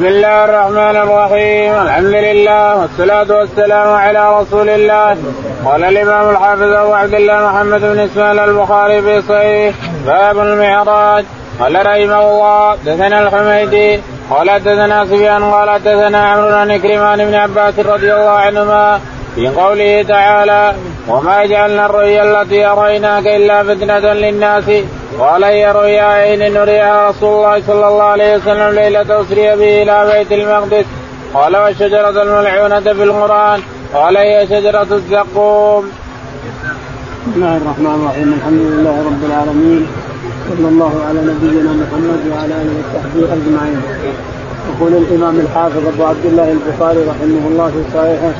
بسم الله الرحمن الرحيم. الحمد لله والصلاة والسلام على رسول الله. قال الإمام الحافظ أبو عبد الله محمد بن إسماعيل البخاري في صحيح. باب المعراج. قال رحمه الله دثنا الحميدي. قال دثنا سفيان. قال دثنا عمرو بن كريمان بن عباس رضي الله عنهما في قوله تعالى وما جعلنا الرؤيا التي أريناك إلا فتنة للناس قال هي رؤيا عين نريها رسول الله صلى الله عليه وسلم ليلة أسري به إلى بيت المقدس قال والشجرة الملعونة في القرآن قال هي شجرة الزقوم. بسم الله الرحمن الرحيم الحمد لله رب العالمين صلى الله على نبينا محمد وعلى آله وصحبه أجمعين. يقول الإمام الحافظ أبو عبد الله البخاري رحمه الله في صحيحه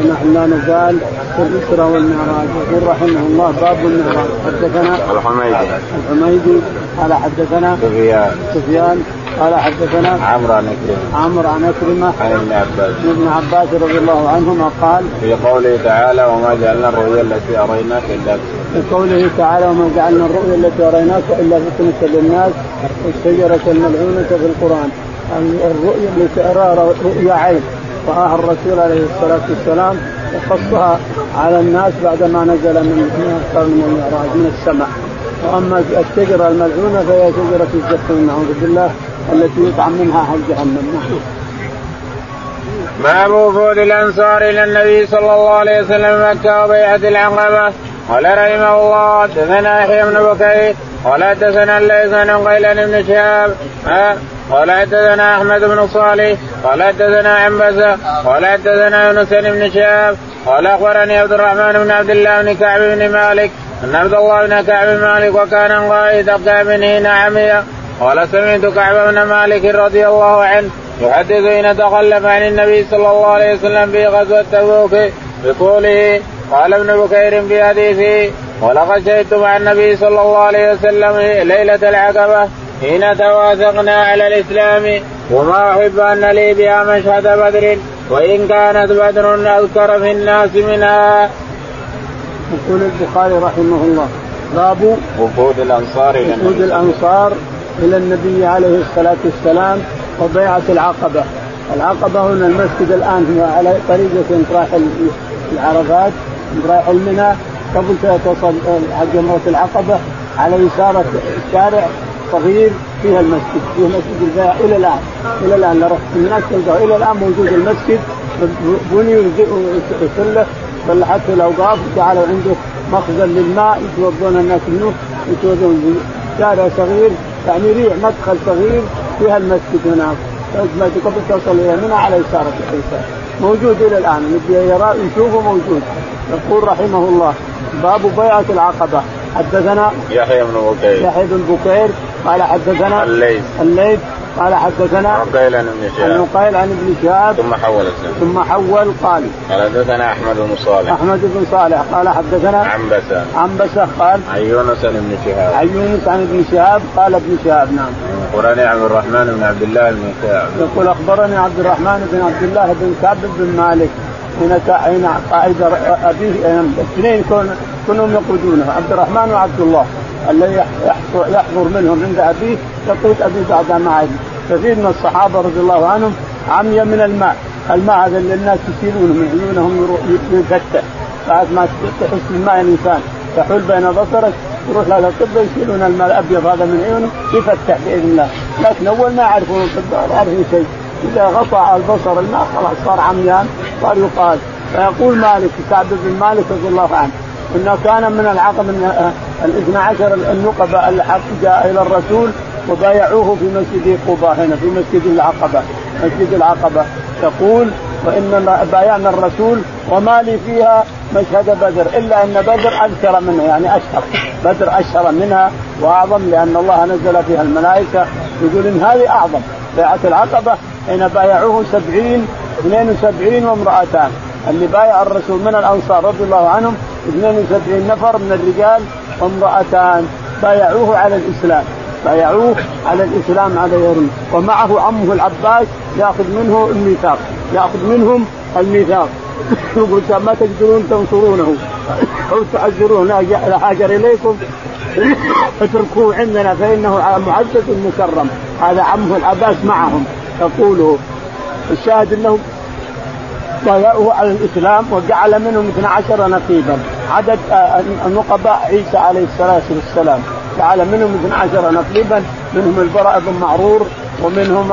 ونحن لا نزال في الاسره والمعراج. يقول رحمه الله باب المعراج. حدثنا الحميدي الحميدي قال حدثنا سفيان. سفيان. قال حدثنا عمرو عن كريم عمرو عن عكرمه عن ابن عباس. ابن عباس رضي الله عنهما قال في قوله تعالى وما جعلنا الرؤيا التي أريناك إلا في قوله تعالى وما جعلنا الرؤيا التي أريناك إلا فتنة للناس والشجره الملعونة في القرآن. الرؤيا التي اراها رؤيا عين. راها الرسول عليه الصلاة والسلام وقصها على الناس بعدما نزل من من المعراج من السماء وأما الشجرة الملعونة فهي شجرة الزيتون نعوذ بالله التي يطعم منها أهل جهنم. باب وفود الأنصار إلى النبي صلى الله عليه وسلم مكه وبيعه العقبه قال رحمه الله حدثنا يحيى بن بكير قال حدثنا الليث بن قيلان بن شهاب قال حدثنا أحمد بن صالح قال حدثنا عنبسة قال حدثنا يونس بن شهاب قال أخبرني عبد الرحمن بن عبد الله بن كعب بن مالك أن عبد الله بن كعب بن مالك وكان قائد كعب حين عمي قال سمعت كعب بن مالك رضي الله عنه يحدث حين تخلف عن النبي صلى الله عليه وسلم في غزوة تبوك بطوله قال ابن بكير في حديثه ولقد شهدت مع النبي صلى الله عليه وسلم ليلة العقبة حين تواثقنا على الإسلام وما أحب أن لي بها مشهد بدر وإن كانت بدر أذكر في الناس منها. يقول البخاري رحمه الله باب وفود الأنصار إلى وفود الأنصار إلى النبي عليه الصلاة والسلام وبيعة العقبة العقبة هنا المسجد الآن هو على طريقه رايح العرفات رايح المنى قبل تصل جمره العقبة على يسار الشارع صغير فيها المسجد فيه مسجد البيع. إلى الآن إلى الآن لو رحت. الناس تلقاه إلى الآن موجود المسجد. بني وسلة صلحته الأوقاف. وجعلوا عنده مخزن للماء يتوضون الناس منه يتوضون شارع صغير. يعني ريح مدخل صغير فيها المسجد هناك. قبل توصل إلى منى على يسارك اليسار موجود إلى الآن. يرى يشوفه موجود. يقول رحمه الله باب بيعة العقبة. حدثنا يحيى بن بكير. يحيى بن بكير قال حدثنا الليث. الليث. قال حدثنا عقيل عن ابن شهاب. عن عقيل عن ابن شهاب. ثم حول السنة ثم حول قال. قال حدثنا أحمد بن صالح. أحمد بن صالح. قال حدثنا عنبسة. عنبسة قال. عن يونس عن ابن شهاب. عن يونس عن ابن شهاب. قال ابن شهاب نعم. اخبرني عبد الرحمن بن عبد الله بن كعب. يقول أخبرني عبد الرحمن بن عبد الله بن كعب بن مالك. حين حين قائد أبيه الاثنين كلهم يقودونه. عبد الرحمن وعبد الله. الذي يحضر منهم عند أبيه يقود أبي بعد عاد كثير من الصحابة رضي الله عنهم عمي من الماء. الماء هذا اللي الناس يشيلونه من عيونهم يفتح بعد ما تحس بالماء الإنسان تحول بين بصرك يروح للاطباء يشيلون الماء الأبيض هذا من عيونه يفتح بإذن الله. لكن أول ما يعرفون الطب يعرفون شيء. إذا غطى البصر الماء خلاص صار عميان صار يقال. فيقول مالك كعب بن مالك رضي الله عنه إنه كان من العقب من الإثنى عشر النقباء الحق جاء إلى الرسول وبايعوه في مسجد قباء هنا في مسجد العقبة. مسجد العقبة. يقول وإن بايعنا الرسول وما لي فيها مشهد بدر إلا أن بدر اذكر منها يعني أشهر. بدر أشهر منها وأعظم لأن الله نزل فيها الملائكة يقول إن هذه أعظم. بيعه العقبة حين بايعوه سبعين 72 وامرأتان. اللي بايع الرسول من الأنصار رضي الله عنهم 72 نفر من الرجال وامرأتان. بايعوه على الإسلام. بايعوه على الإسلام على يرم ومعه عمه العباس ياخذ منه الميثاق. ياخذ منهم الميثاق. يقول ما تقدرون تنصرونه؟ أو تعذرونه هاجر إليكم. اتركوه عندنا فإنه معزز مكرم. هذا عمه العباس معهم. تقوله الشاهد إنهم بايعوه على الإسلام وجعل منهم 12 نقيبا. عدد آه، النقباء عيسى عليه الصلاة والسلام. جعل منهم 12 نقيبا. منهم البراء بن معرور ومنهم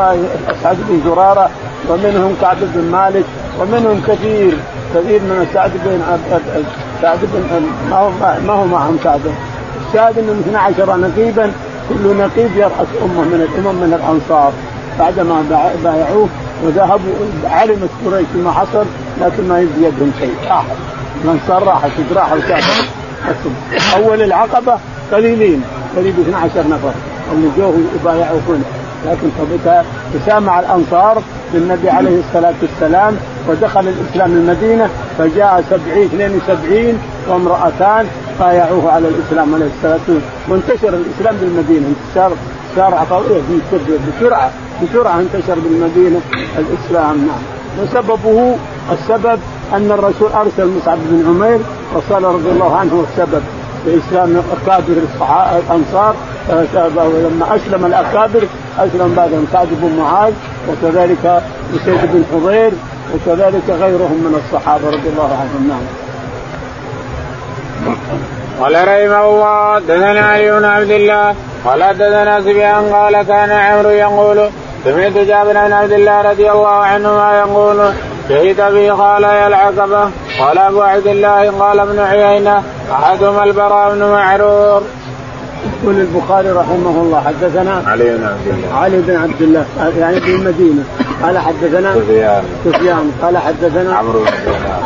اسعد بن زرارة ومنهم كعب بن مالك ومنهم كثير كثير من سعد بن سعد بن ما هو ما هو معهم سعد. الشاهد انهم 12 نقيبا. كل نقيب يرأس أمه من الأمم من الأنصار. بعدما بايعوه وذهبوا علمت قريش ما حصل لكن ما يبدي يدهم شيء. راحوا. الانصار راحت راحوا أول العقبة قليلين قريب 12 نفر. اللي جوه يبايعوا كله لكن تسامع الأنصار بالنبي عليه الصلاة والسلام ودخل الإسلام المدينة فجاء 70 72 وامرأتان بايعوه على الإسلام عليه الصلاة والسلام. وانتشر الإسلام بالمدينة. انتشار شارع قوي بسرعة. بسرعة انتشر بالمدينة الإسلام. نعم. وسببه السبب أن الرسول أرسل مصعب بن عمير وصال رضي الله عنه السبب باسلام أكابر الأنصار. لما أسلم الأكابر أسلم بعدهم سعد بن معاذ وكذلك اسيد بن حضير وكذلك غيرهم من الصحابة رضي الله عنهم. نعم. قال رحمه الله دثنا علي بن عبد الله قال دثنا سفيان قال كان عمرو يقول سمعت جابر بن عبد الله رضي الله عنهما يقول شهد بي قال يا العقبة. قال أبو عبد الله قال ابن عيينة أحدهما البراء بن معرور. يقول البخاري رحمه الله حدثنا علي بن عبد الله. علي بن عبد الله يعني في المدينة. قال حدثنا سفيان. سفيان. قال حدثنا عمرو بن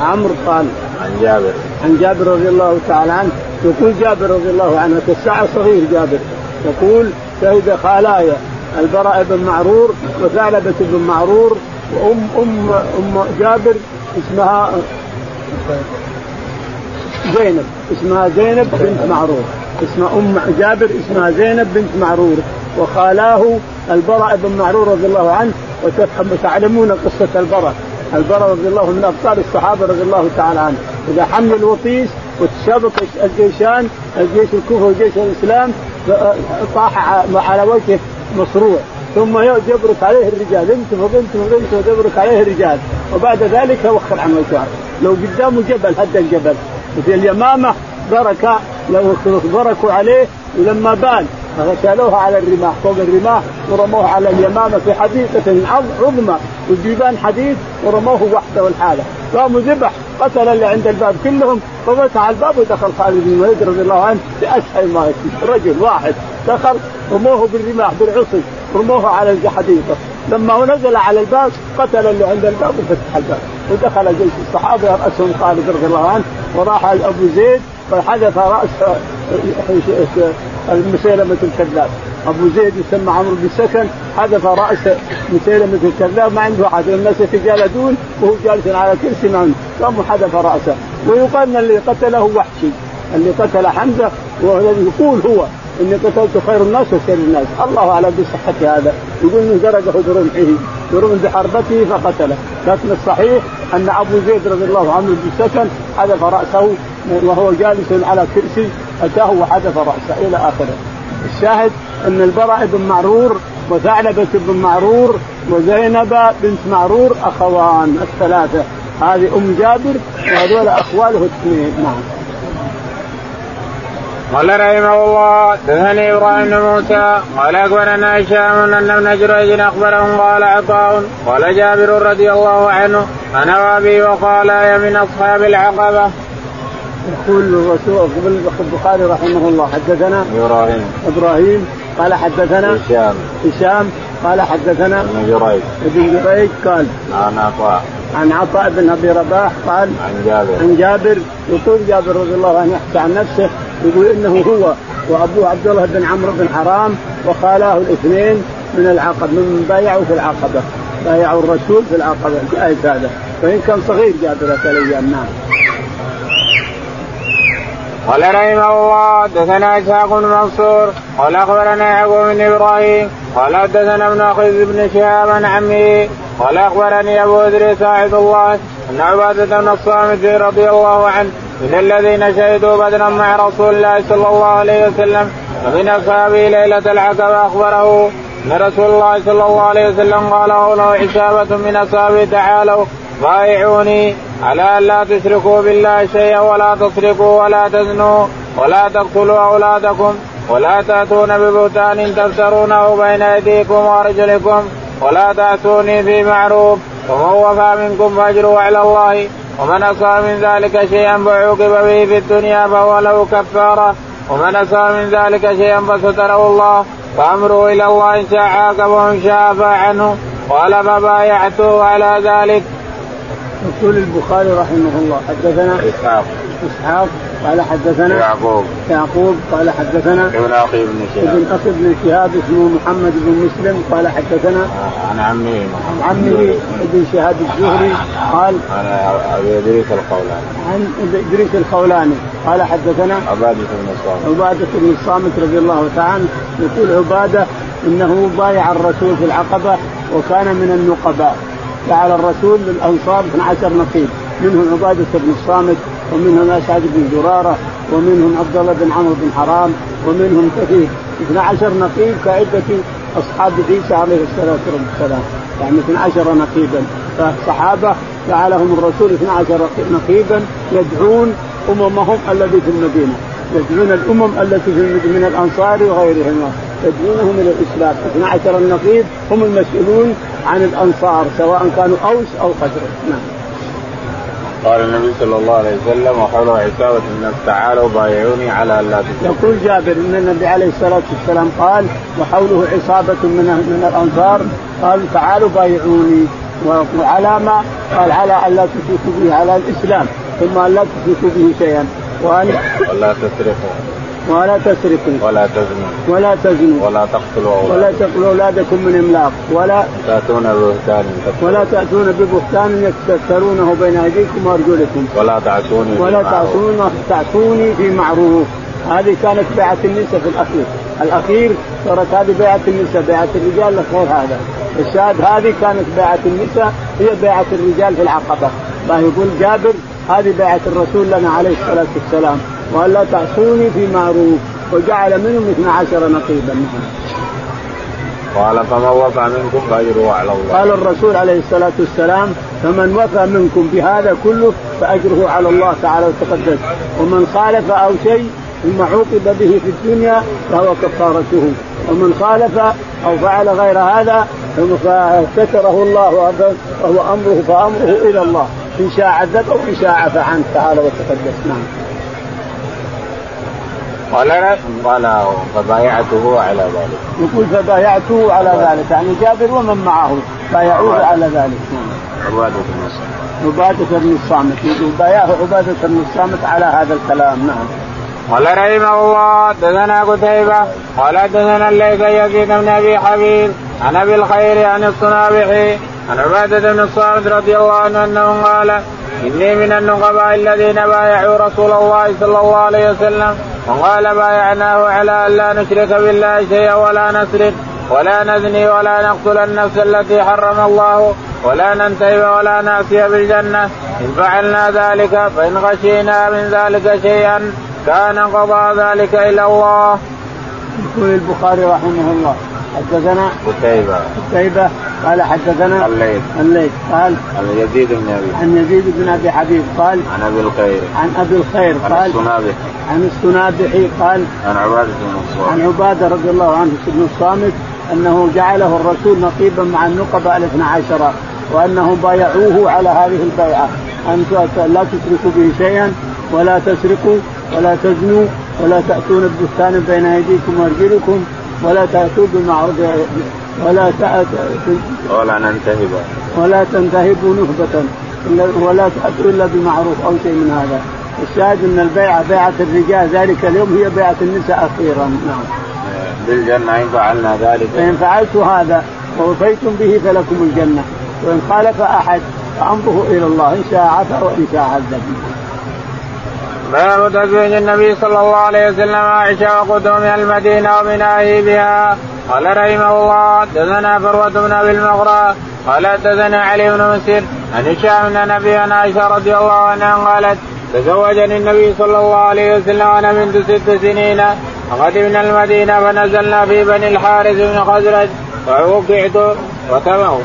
عمرو قال عن جابر. عن جابر رضي الله تعالى عنه. يقول جابر رضي الله عنه الساعة صغير جابر. يقول شهد خالايا البراء بن معرور وثعلبة بن معرور وأم أم أم جابر اسمها زينب. اسمها زينب بنت معرور. اسمها أم جابر اسمها زينب بنت معرور. وخالاه البراء بن معرور رضي الله عنه. وتعلمون قصة البراء؟ البراء رضي الله من أبطال الصحابة رضي الله تعالى عنه. إذا حمل الوطيس وتشابك الجيشان الجيش الكوفه وجيش الإسلام طاح على وجهه مصروع. ثم يبرك عليه الرجال. انت وبنت وبنت ويبرك عليه الرجال. وبعد ذلك يوخر عن وجهه. لو قدامه جبل هد الجبل. وفي اليمامة برك لو بركوا عليه ولما بان شالوها على الرماح. فوق الرماح ورموه على اليمامة في حديقة عظمى. والجبال حديد ورموه وحده والحالة. قاموا ذبح. قتل اللي عند الباب كلهم. ففتح الباب ودخل خالد بن الوليد رضي الله عنه باسهل ما يكفي رجل واحد دخل رموه بالرماح بالعصي رموه على الحديقه لما هو نزل على الباب قتل اللي عند الباب وفتح الباب. ودخل جيش الصحابة رأسهم خالد رضي الله عنه. وراح أبو زيد فحذف راس مسيلمة الكذاب. أبو زيد يسمى عمرو بن سكن حذف رأس مسيلمة الكذاب ما عنده أحد. الناس يتجالدون وهو جالس على كرسي ما قام حذف رأسه. ويقال إن اللي قتله وحشي. اللي قتل حمزة والذي يقول هو إني قتلت خير الناس وشر الناس، الله أعلم بصحة هذا، يقول انه زرقه برمحه برمح بحربته فقتله، لكن الصحيح أن أبو زيد رضي الله عنه بن سكن حذف رأسه وهو جالس على كرسي اتاه وحذف رأسه إلى آخره. الشاهد أن البراء بن معرور وثعلبة بن معرور وزينب بنت معرور أخوان الثلاثة هذه أم جابر وهذول أخواله الاثنين نعم. قال رحمه الله دثني إبراهيم بن موسى قال أخبرنا هشام أن ابن جريج اخبرهم قال عطاء قال جابر رضي الله عنه أنا وأبي وقال يا من أصحاب العقبة. يقول الرسول البخاري رحمه الله حدثنا إبراهيم. إبراهيم قال حدثنا هشام. هشام قال حدثنا ابن جريج. ابن جريج قال عن عطاء. عن عطاء بن أبي رباح قال عن جابر. عن جابر يقول جابر رضي الله عنه يحكي عن نفسه يقول إنه هو وابوه عبد الله بن عمرو بن حرام وخالاه الاثنين من العقبة من بايعوا في العقبة بايعوا الرسول في العقبة جائز هذا. وان كان صغير جابر الأيام نعم. قال رحمه الله حدثنا إسحاق بن منصور قال أخبرنا يعقوب بن إبراهيم قال حدثنا ابن أخي بن شهاب عن عمه قال أخبرني أبو إدريس عبد الله أن عبادة بن الصامت رضي الله عنه من الذين شهدوا بدرا مع رسول الله صلى الله عليه وسلم ومن أصحابه ليلة العقبة أخبره أن رسول الله صلى الله عليه وسلم قال له عشابة من أصحابه تعالوا بايعوني على ان لا تشركوا بالله شيئا ولا تسرقوا ولا تزنوا ولا تقتلوا أولادكم ولا تأتون ببهتان تفترونه بين أيديكم وأرجلكم ولا تأتوني في معروف ومن وفى منكم فأجره على الله ومن أصاب من ذلك شيئا فعوقب به في الدنيا فهو له كفارة ومن أصاب من ذلك شيئا فستره الله فأمره إلى الله إن شاء عاقبه وان شاء عنه قال فبايعته على ذلك. يقول البخاري رحمه الله حدثنا إسحاق. إسحاق قال حدثنا يعقوب. يعقوب قال حدثنا ابن أخي بن شهاب. ابن أخي بن شهاب اسمه محمد بن مسلم قال حدثنا عن عمه. عن عمه ابن شهاب الزهري قال عن ابي إدريس القولاني عن إدريس الخولاني قال حدثنا عبادة بن الصامت عبادة بن الصامت رضي الله تعالى عنه يقول عبادة إنه بايع الرسول في العقبة وكان من النقباء. جعل الرسول للأنصار 12 نقيب. منهم عبادة بن الصامت ومنهم أسعد بن زرارة ومنهم عبد الله بن عمرو بن حرام ومنهم كثير. 12 نقيب كعدة أصحاب عيسى عليه الصلاة والسلام. يعني 12 نقيبا. فالصحابة جعلهم الرسول 12 نقيبا يدعون أممهم الذي في المدينة. يدعون الأمم التي في من الأنصار وغيرهم يدعونهم إلى الإسلام. 12 النقيب هم المسؤولون عن الأنصار سواء كانوا أوس أو خزرج. نعم. قال النبي صلى الله عليه وسلم وحوله عصابة الناس تعالوا بايعوني على أن لا تشركوا. يقول جابر إن النبي عليه الصلاة والسلام قال وحوله عصابة من من الأنصار. قالوا تعالوا بايعوني. وعلى ما؟ قال على أن لا تشركوا به على الإسلام ثم أن لا تشركوا به شيئا. وان ولا تسرقوا ولا تسرقوا. ولا تزنوا. ولا تزنوا. ولا تقتلوا ولا اولادكم تقتلوا أولادكم من إملاق. ولا تأتون ببهتان. ولا تأتون ببهتان يستفترونه بين أيديكم وأرجلكم. ولا تعصوني ولا. تعصون تعصوني في معروف هذه كانت بيعة النساء في الأخير. الأخير صارت هذه بيعة النساء. بيعة الرجال غير هذا. الشاهد هذه كانت بيعة النساء. هي بيعة الرجال في العقبة. ما يقول جابر هذه بيعة الرسول لنا عليه الصلاة والسلام. وأن لا تعصوني في معروف وجعل منهم 12 نقيبا. قال فمن وفى منكم فأجره على الله. قال الرسول عليه الصلاة والسلام فمن وفى منكم بهذا كله فأجره على الله تعالى وتقدس. ومن خالف أو شيء ثم عوقب به في الدنيا فهو كفارته. ومن خالف أو فعل غير هذا فستره الله وهو أمره فأمره إلى الله. إن شاء عذبه وإن شاء عفى عنه تعالى وتقدس. نعم. قال قال فبايعته على ذلك. يقول فبايعته على ذلك. يعني جابر ومن معه بايعوه على ذلك. نعم عبادة بن الصامت. عبادة بن الصامت. يقول بايعه عبادة بن الصامت على هذا الكلام. نعم. قال رحمه الله دثنا قتيبة قال دثنا الليث يزيد بن أبي حبيب عن أبي الخير عن الصنابحي عن عبادة بن الصامت رضي الله عنه أنه قال إني من النقباء الذين بايعوا رسول الله صلى الله عليه وسلم وقال بايعناه على أن لا نشرك بالله شيئا ولا نسرق ولا نزني ولا نقتل النفس التي حرم الله ولا ننتهب ولا نعصي بالجنة إن فعلنا ذلك فإن غشينا من ذلك شيئا كان قضاء ذلك إلى الله. يقول البخاري رحمه الله حدثنا قتيبة. قتيبة. قال حدثنا الليث. الليث. قال عن يزيد بن أبي عن يزيد بن أبي حبيب. قال عن أبي الخير. عن أبي الخير. عن قال الصنابح. عن السنابحي قال عن عبادة بن الصامت. عن عبادة رضي الله عنه بن الصامت أنه جعله الرسول نقيبا مع النقباء الاثنى عشر وأنهم بايعوه على هذه البيعة. أن لا تشركوا به شيئا ولا تسرقوا ولا تزنوا ولا تأتون البستان بين أيديكم وأرجلكم ولا تأتوا بالمعروف ولا تأتوا ولا ننتهب ولا تنتهبوا نهبة. ولا تأتوا إلا بمعروف أو شيء من هذا. الشاهد أن البيعة بيعة الرجال ذلك اليوم هي بيعة النساء أخيرا. نعم. بالجنة إن فعلنا ذلك. فإن فعلت هذا ووفيتم به فلكم الجنة. وإن خالف أحد فأمره إلى الله إن شاء عفا وإن شاء عذب. باب تزويج النبي صلى الله عليه وسلم عائشة وقدوم المدينة وبنائه بها قال رحمه الله دثنا فروة بن أبي المغرى قال دثنا علي بن مسير عن هشام بن نبي عن عائشة رضي الله عنها قالت تزوجني النبي صلى الله عليه وسلم وأنا بنت ست سنين فقدمنا المدينة فنزلنا في بني الحارث بن خزرج فوقعت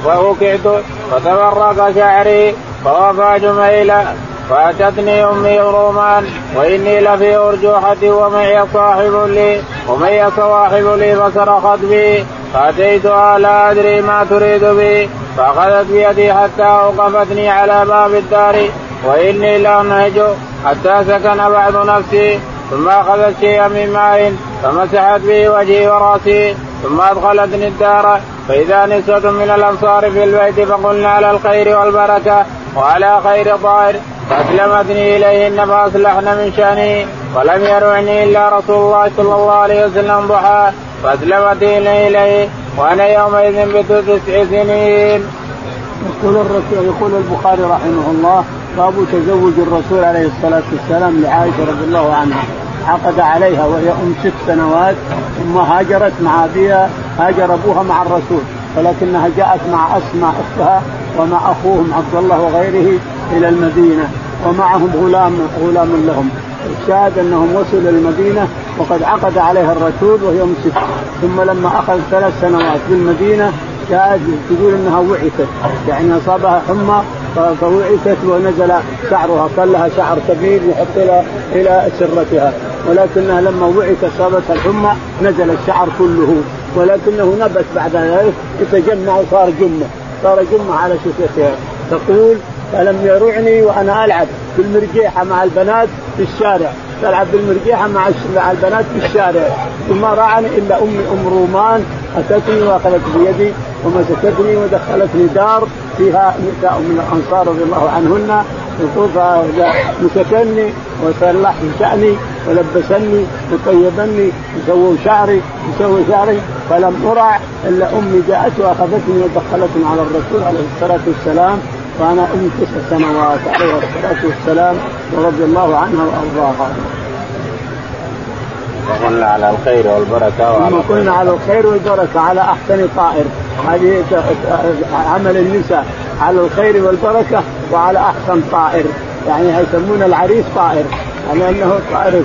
فوقعت فتبرق شعري فوفى جميلا فأتتني أمي رومان وإني لفي ارجوحه ومعي صاحب لي ومعي صواحب لي فصرخت بي فاتيتها لا أدري ما تريد بي فأخذت بيدي حتى أوقفتني على باب الدار وإني لانهج حتى سكن بعض نفسي ثم أخذت شيئا من ماء فمسحت به وجهي ورأسي ثم أدخلتني الدار. فإذا نسوة من الأنصار في البيت فقلنا على الخير والبركة وعلى خير طائر فأسلمتني اليهن فاصلحن من شاني ولم يرعني إلا رسول الله صلى الله عليه وسلم ضحى. فاسلمت إليه وأنا يومئذ بتسع سنين. يقول الرسول يقول البخاري رحمه الله باب تزوج الرسول عليه الصلاة والسلام لعائشة رضي الله عنها. عقد عليها وهي أم ست سنوات ثم هاجرت مع أبيها هاجر أبوها مع الرسول ولكنها جاءت مع أسماء أختها ومع أخوهم عبد الله وغيره. إلى المدينة ومعهم غلام غلام لهم. الشاهد أنهم وصلوا المدينة وقد عقد عليها الرسول وهي ام ست ثم لما أخذ ثلاث سنوات بالمدينة جاءت تقول إنها وعكت يعني أصابها حمى فوعكت ونزل شعرها كان لها شعر كبير يحط إلى إلى سرتها. ولكنها لما وعكت أصابتها الحمى نزل الشعر كله. ولكنه نبت بعد ذلك يتجمع وصار جمه صار جمه على شفتها. تقول فلم يرعني وأنا ألعب بالمرجيحة مع البنات في الشارع. تلعب بالمرجيحة مع مع البنات في الشارع. وما رعني الا أمي أم رومان أتتني وأخذت بيدي ومسكتني ودخلتني دار فيها نساء من الأنصار رضي الله عنهن. مسكني وصلح شأني ولبسني وطيبني وسووا شعري وسووا شعري. فلم أرع إلا أمي جاءت وأخذتني ودخلتني على الرسول عليه الصلاة والسلام. وأنا أم تسع سنوات عليه الصلاة والسلام ورضي الله عنها وأرضاها. وقلنا على الخير والبركة وعلى قلنا على الخير والبركة على أحسن طائر. هذه عمل النساء. على الخير والبركة وعلى أحسن طائر. يعني يسمون العريس طائر. على أنه طائر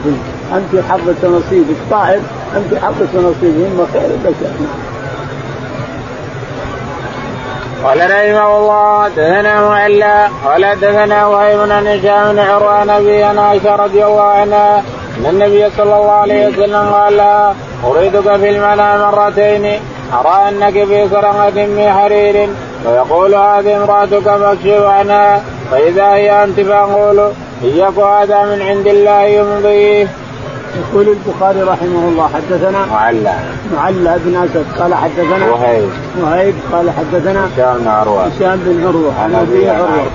أنت حظة نصيبك طائر أنت حظة نصيبك هم خير البشر قال رحمه الله دثنا معلا قال دثنا وهيب بن هشام بن عروة نبي عائشة رضي الله عنها أن النبي صلى الله عليه وسلم قال لها أريدك في المنام مرتين أرى أنك في سرقه من حرير ويقول هذه امرأتك فاكشف عنها فإذا هي أنت فأقول إياك هذا من عند الله يمضيه. يقول البخاري رحمه الله حدثنا معلى. معلى بن أسد قال حدثنا وهيب. وهيب قال حدثنا هشام بن عروة. هشام بن عروة عن أبي عروة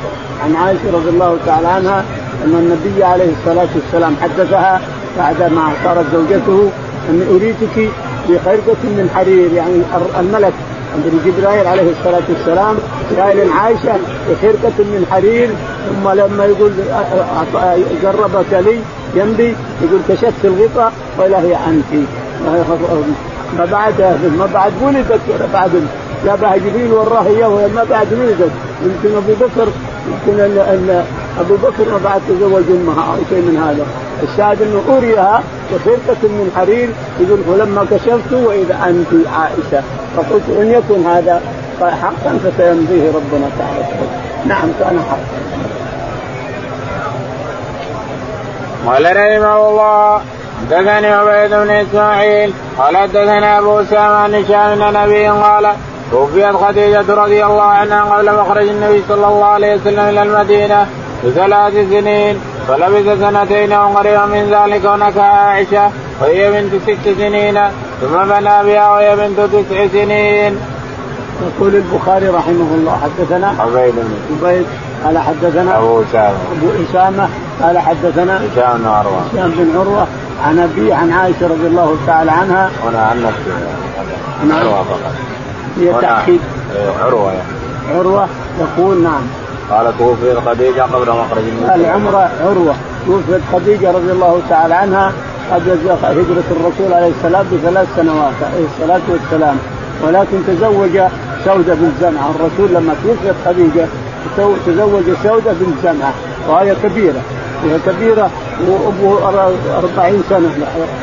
عن عائشة رضي الله تعالى عنها أن النبي عليه الصلاة والسلام حدثها بعد ما صارت زوجته اني أريدك بخرقه من حرير يعني الملك عند جبرائيل عليه الصلاة والسلام قال عائشة بخرقه من حرير ثم لما يقول قربك لي جنبي يقول كشفت الغطاء ولا هي انت ما بعد ما بعد ولدت ولا بعد جابها جبريل وراه اياه ما بعد ولدت. يمكن أبو بكر يمكن أبو بكر ما بعد تزوج أمها أو شيء من هذا. الشاهد إنه أريها بخرقة من حرير يقول فلما كشفت وإذا أنت عائشة. فقلت إن يكن هذا حقا فسيمضيه ربنا تعالى. نعم كان حقا. قال رحمه الله حدثني عبيد بن إسماعيل قال حدثنا أبو أسامة عن هشام بن نبي قال توفيت خديجة رضي الله عنها قبل مخرج النبي صلى الله عليه وسلم إلى المدينة بثلاث سنين فلبث سنتين وقريبا من ذلك ونكح عائشة وهي بنت ست سنين. ثم بنى بها وهي بنت تسع سنين. يقول البخاري رحمه الله حدثنا عبيد عبيد قال حدثنا أبو أسامة. أبو أسامة قال حدثنا هشام بن عروة. هشام بن عروة عن أبي عن عائشة رضي الله تعالى عنها. هنا عن نفسه نعم. عروة فقط. هي تأكيد. عروة يعني. عروة يقول نعم. قال توفيت خديجه قبل مخرج العمرة عروة توفيت خديجه رضي الله تعالى عنها. قبل هجرة الرسول عليه السلام بثلاث سنوات عليه الصلاة والسلام. ولكن تزوج سودة بن زمعة. الرسول لما توفيت خديجة تزوج سودة بن زمعة. وهي كبيرة. وهي كبيرة وأبوه أربعين سنة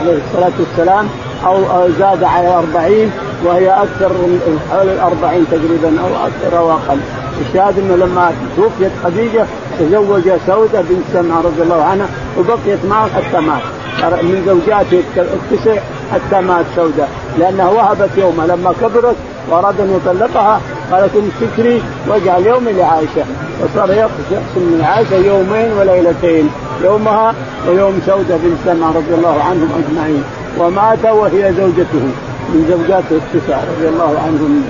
عليه الصلاة والسلام أو زاد على أربعين. وهي أكثر من حول الأربعين تقريبا أو أكثر أو أقل. الشاهد إنه لما توفيت خديجة تزوج سودة بنت سمعه رضي الله عنها وبقيت معه حتى مات. من زوجاته التسع حتى مات سوداء لأنها وهبت يومها. لما كبرت وأراد أن يطلقها قالت امسكني واجعل يومي لعائشة. وصار يقسم من عائشة يومين وليلتين يومها ويوم سودة بن سمعه رضي الله عنهم أجمعين. ومات وهي زوجته. من زوجاته التسع رضي الله عنهم.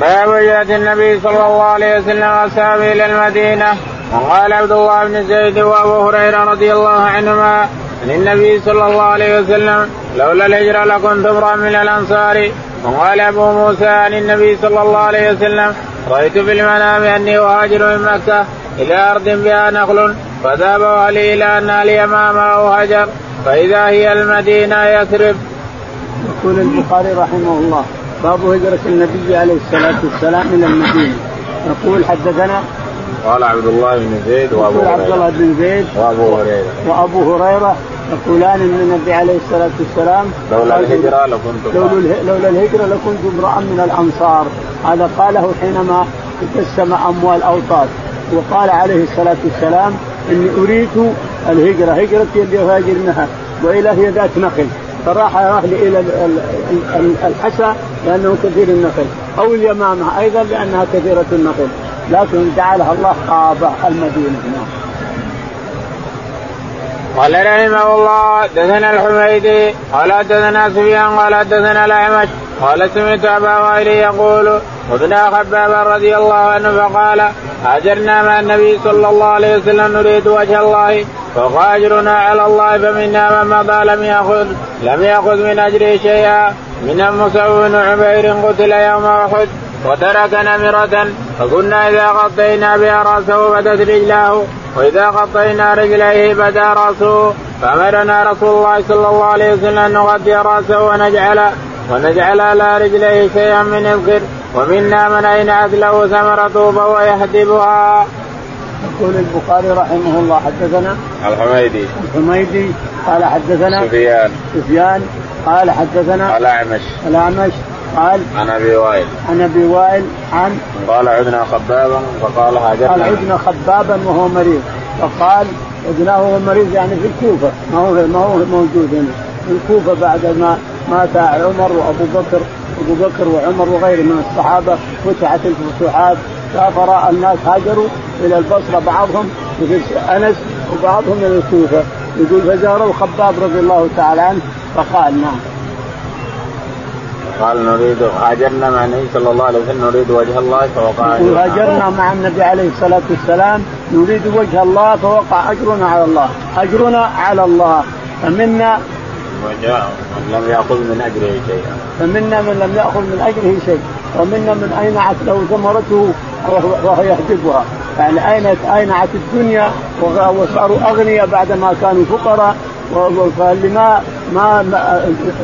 باب جهة النبي صلى الله عليه وسلم واصحابه إلى المدينة. وقال عبد الله بن زيد وأبو هريرة رضي الله عنهما عن النبي صلى الله عليه وسلم لولا الهجرة لكنت امرأ من الأنصار. وقال أبو موسى عن النبي صلى الله عليه وسلم رأيت في المنام أني أهاجر من مكة إلى أرض بها نخل. فذهب علي إلى أن لي أمامه هجر فإذا هي المدينة يثرب. يقول البخاري رحمه الله باب هجرة النبي عليه الصلاة والسلام إلى المدينة. يقول حدثنا قال عبد الله بن زيد وأبو هريرة. عبد الله بن زيد وأبو هريرة. وأبو هريرة يقولان إن النبي عليه الصلاة والسلام لولا الهجرة لكنت لولا لولا الهجرة لكنت امرأ من الأنصار. هذا قاله حينما قسم أموال اوطاد وقال عليه الصلاة والسلام إني أريد الهجرة هجرتي اللي اهاجر وإلى هي ذات نخل فراح أهلي إلى الحسا لأنه كثير النخل أو اليمامة أيضا لأنها كثيرة النخل لكن جعلها الله قابه المدينة نعم. قال رحمه الله دثنا الحميدي قال دثنا سفيان قال دثنا الأعمش قال سمعت أبا وائل يقول خذنا خبابا رضي الله عنه فقال هاجرنا مع النبي صلى الله عليه وسلم نريد وجه الله فقاجرنا على الله فمنا من مضى لم يأخذ لم يأخذ من اجره شيئا من مصعب بن عبير قتل يوم أحد وترك نمرة فكنا إذا غطينا بها رأسه بدت رجلاه وإذا غطينا رجليه بدا رأسه فأمرنا رسول الله صلى الله عليه وسلم أن نغطي رأسه ونجعل ونجعل على رجليه شيئا من الكر ومنا من أينعت له ثمرته فهو يحدبها. يقول البخاري رحمه الله حدثنا الحميدي الحميدي قال حدثنا سفيان سفيان قال حدثنا الأعمش الأعمش قال عن أبي وائل. عن أبي وائل عن قال عدنا خبابا فقال هاجرنا. قال عدنا خبابا وهو مريض. فقال عدناه وهو مريض يعني في الكوفة. ما هو ما هو موجود هنا. في الكوفة بعد ما مات عمر وأبو بكر أبو بكر وعمر وغيره من الصحابة فتحت الفتوحات. سافر الناس هاجروا إلى البصرة. بعضهم مثل أنس وبعضهم إلى الكوفة. يقول فزاروا خباب رضي الله تعالى عنه. فقال نعم. قال نريد هاجرنا مع النبي صلى الله عليه وسلم نريد وجه الله فوقع أجرنا. هاجرنا مع النبي عليه الصلاة والسلام نريد وجه الله فوقع أجرنا على الله أجرنا على الله. فمنا وجاء من لم يأخذ من أجره شيئا. فمنا من لم يأخذ من أجره شيء ومنا من اينعت له ثمرته؟ وهو يحجبها يعني اين اينعت الدنيا؟ وصاروا أغنياء بعد ما كانوا فقراء. فاللي ما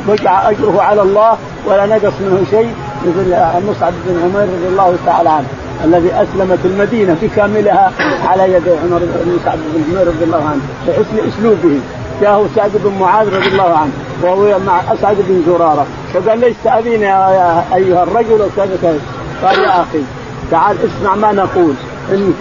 وقع أجره على الله ولا نقص منه شيء مثل مصعب بن عمير رضي الله تعالى عنه الذي اسلمت المدينة بكاملها على يد عمر بن بن عمير رضي الله عنه بحسن أسلوبه. جاءه سعد بن معاذ رضي الله عنه وهو مع اسعد بن زرارة. فقال ليش تاذيني يا أيها الرجل وكذا كذا. قال يا أخي تعال اسمع ما نقول.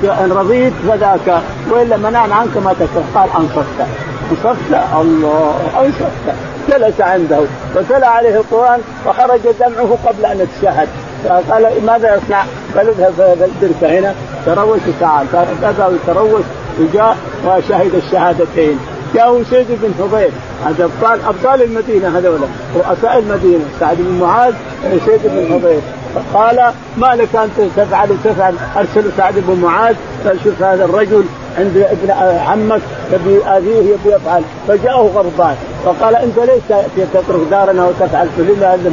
إن رضيت فذاك والا منعنا عنك ما تكره. قال أنصفت. انصفت الله. انصفت جلس عنده وتلا عليه القرآن وخرج دمعه قبل أن يتشهد. فقال ماذا يصنع؟ قال اذهب البركه هنا. تروش تعال فذهب يتروش وجاء وشهد الشهادتين. جاءه سيد بن حضير هذا ابطال أبطال المدينة هذولا رؤساء المدينة. سعد بن معاذ سيد بن حضير فقال ما لك انت تفعل وتفعل. أرسل سعد بن معاذ فشوف هذا الرجل عند ابن عمك يبي اذيه يبي يفعل. فجاءه غضبان فقال أنت ليش تترك دارنا وتفعل لله هذا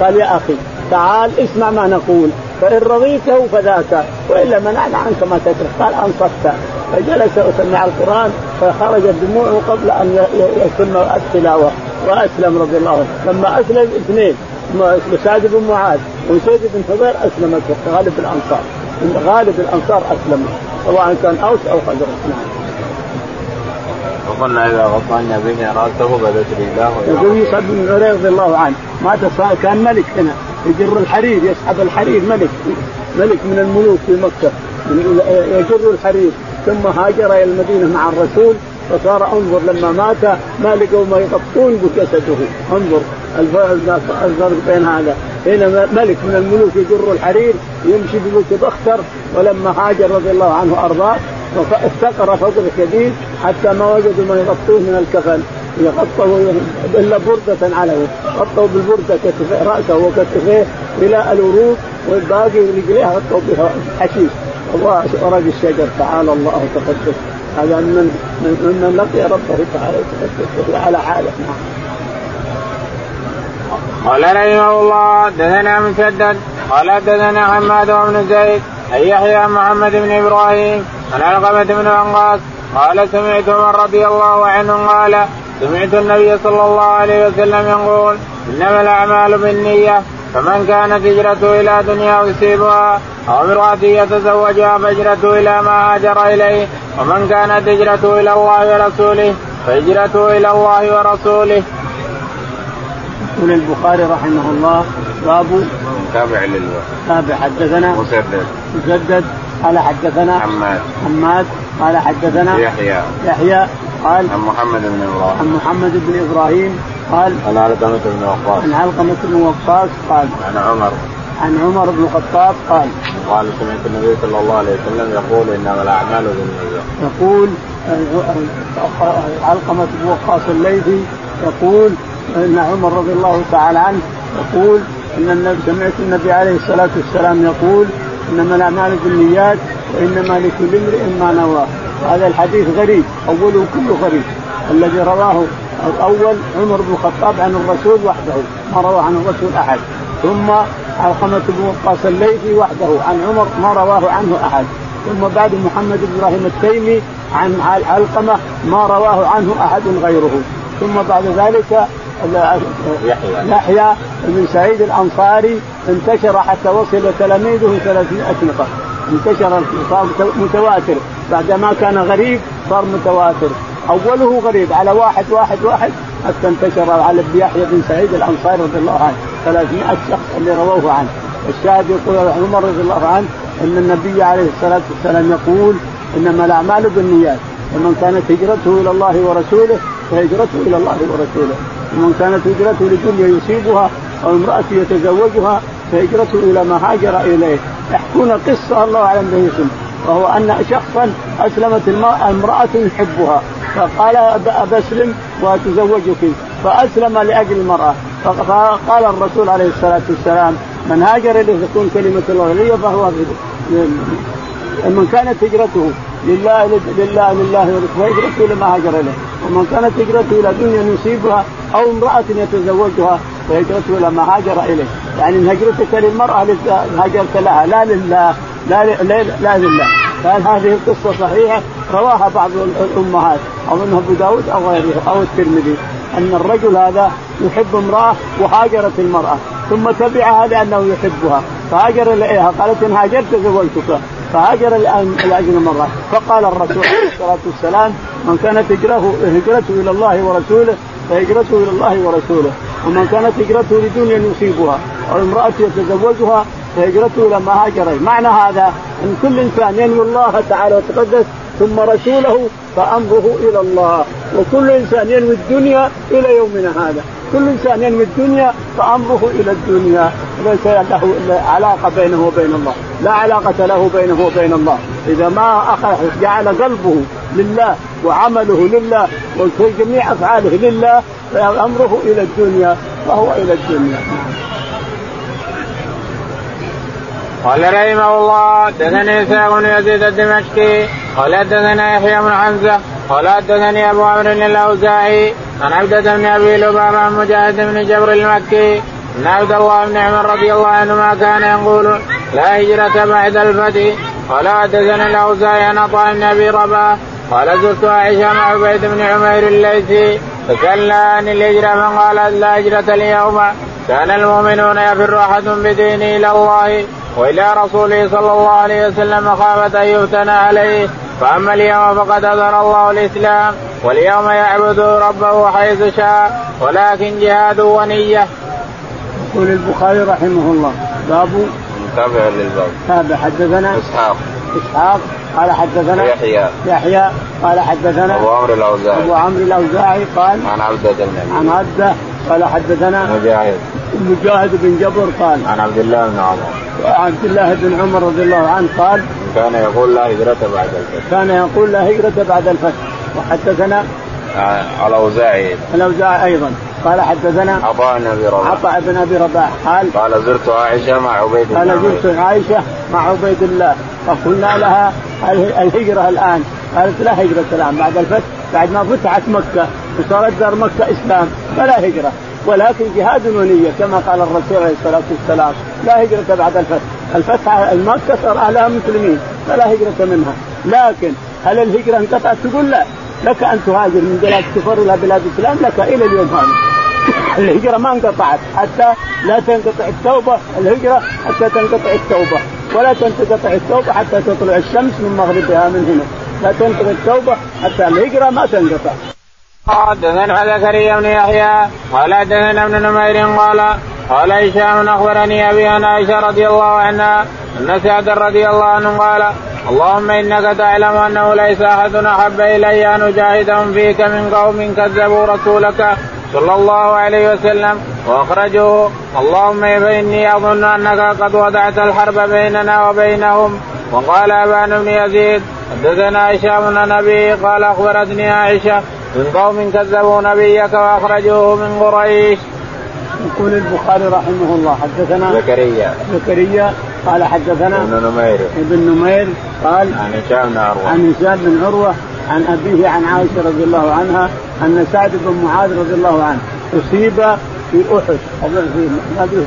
قال يا أخي تعال اسمع ما نقول. فإن رضيته فذاك والا منعنا عنك ما تكره قال أنصفت. فجلس وسمع القرآن فخرجت دموعه قبل أن يتم التلاوة. وأسلم رضي الله عنه. لما أسلم اثنين سعد بن معاذ. وزيد بن حضير أسلمت غالب الأنصار. غالب الأنصار اسلموا سواء كان أوس أو خزرج نعم. قلنا إذا غطينا به راسه بدت رجلاه يقول يصعب بن عريض رضي الله عنه مات كان ملك هنا. يجر الحرير يسحب الحرير ملك. ملك من الملوك في مكة. يجر الحرير. ثم هاجر إلى المدينة مع الرسول فصار انظر لما مات ما لقوا ما يغطون بجسده انظر. الفرق بين هذا. هنا ملك من الملوك يجر الحرير يمشي بخسر ولما هاجر رضي الله عنه أرضاه افتقر فقر شديد حتى ما وجدوا ما يغطوه من الكفن. يغطوا إلا بردة على غطوا بالبردة كتفيه رأسه وكتفيه إلى الورود والباقي رجليه غطوا بها حشيش. ورق الشجر تعالى الله وتقدس هذا من من من لقي ربه تعالى وتقدس على حالة. نعم. قال رحمه الله دثنا مسدد قال دثنا حماد بن زيد أن يحيى محمد بن إبراهيم عن علقمة بن وقاص قال سمعت عمر رضي الله عنه قال سمعت النبي صلى الله عليه وسلم يقول إنما الأعمال بالنية فمن كانت هجرته إلى دنيا يصيبها أو امراه يتزوجها فهجرته إلى ما هاجر إليه ومن كانت هجرته إلى الله ورسوله فهجرته إلى الله ورسوله. يقول البخاري رحمه الله باب تابع للباب تابع حدثنا مسدد. مسدد قال حدثنا حماد. حماد قال حدثنا يحيى. يحيى قال عن محمد بن إبراهيم. عن محمد بن إبراهيم قال عن علقمة بن وقاص. عن علقمة بن وقاص قال عن عمر. عن عمر بن الخطاب قال قال سمعت النبي صلى الله عليه وسلم يقول إنما الأعمال بالنية. يقول علقمة بن وقاص الليثي يقول إن عمر رضي الله تعالى عنه يقول إن النبي سمعت النبي عليه الصلاة والسلام يقول انما الاعمال بالنيات وانما لكل امرئ ما نوى هذا الحديث غريب أوله كله غريب. الذي رواه الأول عمر بن الخطاب عن الرسول وحده ما رواه عن الرسول أحد. ثم علقمة بن وقاص الليثي وحده عن عمر ما رواه عنه أحد. ثم بعد محمد بن إبراهيم التيمي عن علقمة ما رواه عنه أحد غيره. ثم بعد ذلك يحيى بن سعيد الأنصاري انتشر حتى وصل تلاميذه 300 نفر. انتشر صار متواتر. بعدما كان غريب صار متواتر. أوله غريب على واحد واحد واحد. حتى انتشر على يحيى بن سعيد الأنصاري رضي الله عنه. 300 شخص اللي رووه عنه. الشاهد يقول عمر رضي الله عنه إن النبي عليه الصلاة والسلام يقول إنما الأعمال بالنيات. ومن كانت هجرته إلى الله ورسوله فهجرته إلى الله ورسوله. ومن كانت هجرته لدنيا يصيبها أو امرأة يتزوجها فهجرته إلى ما هاجر إليه. يحكون قصة الله أعلم به وهو أن شخصا أسلمت امرأة يحبها. فقال ابسلم وأتزوجك. فأسلم لأجل المرأة. فقال الرسول عليه الصلاة والسلام من هاجر إليه تكون كلمة الله لي فهو من كانت هجرته لله لله لله فهجرته لما هاجر إليه. ومن كانت هجرته إلى دنيا يصيبها أو امرأة يتزوجها فهجرته إلى ما هاجر إليه. يعني هجرتك للمرأة هاجرت لها. لا لله. لا لا, لا لله. قال هذه القصة صحيحة؟ رواها بعض الأمهات. انه أبو داود أو غيره أو الترمذي. أن الرجل هذا يحب امرأة وهاجرت المرأة. ثم تبعها لأنه يحبها. فهاجر إليها. قالت إن هاجرت زوجتك. فهاجر الآن لأجل المرأة. فقال الرسول عليه الصلاة والسلام من كانت هجرته إلى الله ورسوله فهجرته إلى الله ورسوله. ومن كانت هجرته لدنيا يصيبها أو امرأة يتزوجها فهجرته إلى ما هاجر معنى هذا أن كل إنسان ينوي الله تعالى وتقدس ثم رسوله فأمره إلى الله. وكل إنسان ينوي الدنيا إلى يومنا هذا. كل إنسان ينوي الدنيا فأمره إلى الدنيا ليس له علاقة بينه وبين الله لا علاقة له بينه وبين الله. إذا ما أخذ جعل قلبه لله وعمله لله وجميع أفعاله لله فأمره إلى الدنيا فهو إلى الدنيا. قال رحمه الله حدثني اسحاق بن يزيد الدمشقي قال حدثنا يحيى بن حمزة قال حدثني أبو عمرو الأوزاعي عن عبدة بن أبي لبابة عن مجاهد بن جبر المكي ان عبد الله بن عمر رضي الله عنهما كان يقول لا هجرة بعد الفتح قال حدثنا الأوزاعي عن عطاء بن أبي رباح قال زرت عائشة مع عبيد بن عمير الليثي فسالنا عن الهجرة فقالت لا هجرة اليوم كان المؤمنون يفر أحد بدينه إلى الله وإلى رسوله صلى الله عليه وسلم خافت أن يفتن عليه فأما اليوم فقد اظهر الله الإسلام واليوم يعبد ربه حيث شاء ولكن جهاد ونية. يقول البخاري رحمه الله باب تابع للباب تابع حدثنا إسحاق. إسحاق قال حدثنا يحيى. يحيى قال حدثنا أبو عمرو الأوزاعي. أبو عمرو الأوزاعي قال عن عبدة بن عن عبدة قال حدثنا مجاهد. مجاهد بن جبر قال عن عبد الله بن عمر. عبد الله بن عمر رضي الله عنه قال كان يقول لا هجرة بعد الفتح. كان يقول لا هجرة بعد الفتح. وحدثنا الأوزاعي. الأوزاعي أيضا. قال حدثنا عطاء بن أبي رباح. عطاء بن أبي رباح قال قال زرت عائشة مع عبيد الله. قال زرت عائشة مع عبيد الله. فقلنا لها الهجرة الآن. قالت لا هجرة الآن بعد الفتح. بعد ما فتحت مكة وصارت دار مكة إسلام فلا هجرة. ولكن جهاد ونيه كما قال الرسول عليه الصلاة والسلام لا هجرة بعد الفتح. الفتح مكه صار أهلها مسلمين فلا هجرة منها. لكن هل الهجرة انقطعت؟ تقول لا. لك أن تهاجر من بلاد كفر إلى بلاد الاسلام لك إلى اليوم هذا. الهجرة ما انقطعت حتى لا تنقطع التوبة. الهجرة حتى تنقطع التوبة. ولا تنقطع التوبة حتى تطلع الشمس من مغربها من هنا. لا تنقطع التوبة حتى الهجرة ما تنقطع. حدثنا زكريا بن يحيى قال حدثنا ابن نمير قال قال هشام أخبرني أبي عن عائشه رضي الله عنها أن سعد رضي الله عنه قال اللهم إنك تعلم أنه ليس أحد أحب إلي أن أجاهدهم فيك من قوم كذبوا رسولك صلى الله عليه وسلم وأخرجوه. اللهم فإني أظن أنك قد وضعت الحرب بيننا وبينهم. وقال أبان بن يزيد حدثنا هشام بن نبي قال أخبرتني عائشة من قوم كذبوا نبيك وأخرجوه من قريش. يقول البخاري رحمه الله حدثنا زكريا. زكريا قال حدثنا ابن نمير. ابن نمير قال عن هشام بن عروة. عن هشام بن عروة عن أبيه عن عائشة رضي الله عنها أن سعد بن معاذ رضي الله عنه أصيب في أحد. في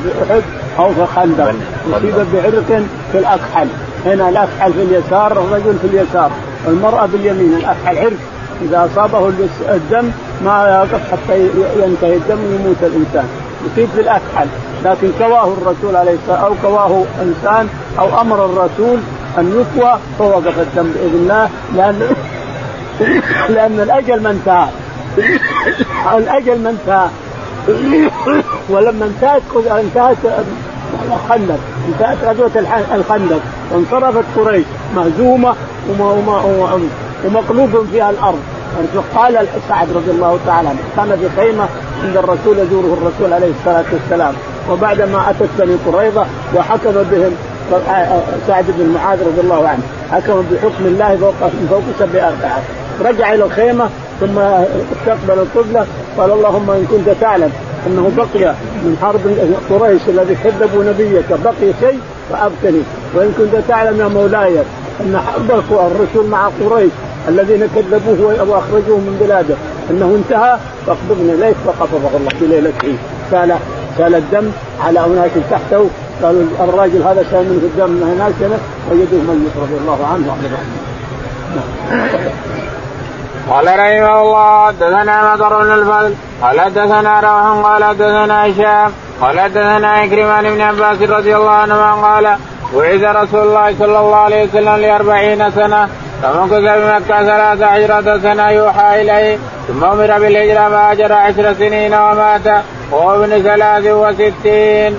في أحد أو في خندق. أصيب بعرق في الأكحل. هنا الأكحل في اليسار الرجل في اليسار. والمرأة باليمين الأكحل عرق. إذا أصابه الدم ما يقف حتى ينتهي الدم ويموت الإنسان. يصيب في الأكحل. لكن كواه الرسول عليه الصلاه أو كواه إنسان أو أمر الرسول أن يكوى فوقف الدم بإذن الله لأن لأن الأجل ما انتهى. الأجل ما انتهى. ولما انتهت انتهت الخندق. انتهت غزوة الخندق. وانصرفت قريش. مهزومة ومقلوب فيها الأرض. قال سعد رضي الله تعالى عنه كان في خيمة عند الرسول يزوره الرسول عليه الصلاة والسلام وبعدما أتت بني قريظة وحكم بهم سعد بن معاذ رضي الله عنه حكم بحكم الله فوق فوق سبع أربعة. رجع إلى الخيمة ثم استقبل القبله قال اللهم إن كنت تعلم أنه بقي من حرب قريش الذي كذبوا نبيك بقي شيء فأبقني وإن كنت تعلم يا مولاي أن حرب الرسول مع قريش الذين كذبوه وأخرجوه من بلاده. إنه انتهى فاقبضني اليك فقبضه الله في ليلته سال سال الدم على أناس تحته. قالوا الراجل هذا سال منه الدم من هناك وجدوه ميت رضي الله عنه. وعن قال رحمه الله حدثنا مطر بن الفضل. قال حدثنا روح قال حدثنا هشام. قال حدثنا عكرمة بن عباس رضي الله عنهما قال بعث رسول الله صلى الله عليه وسلم لأربعين سنة فمكث بمكة ثلاث عشرة سنة يوحى إليه ثم أمر بالهجرة فهاجر عشر سنين ومات وهو ابن ثلاث وستين.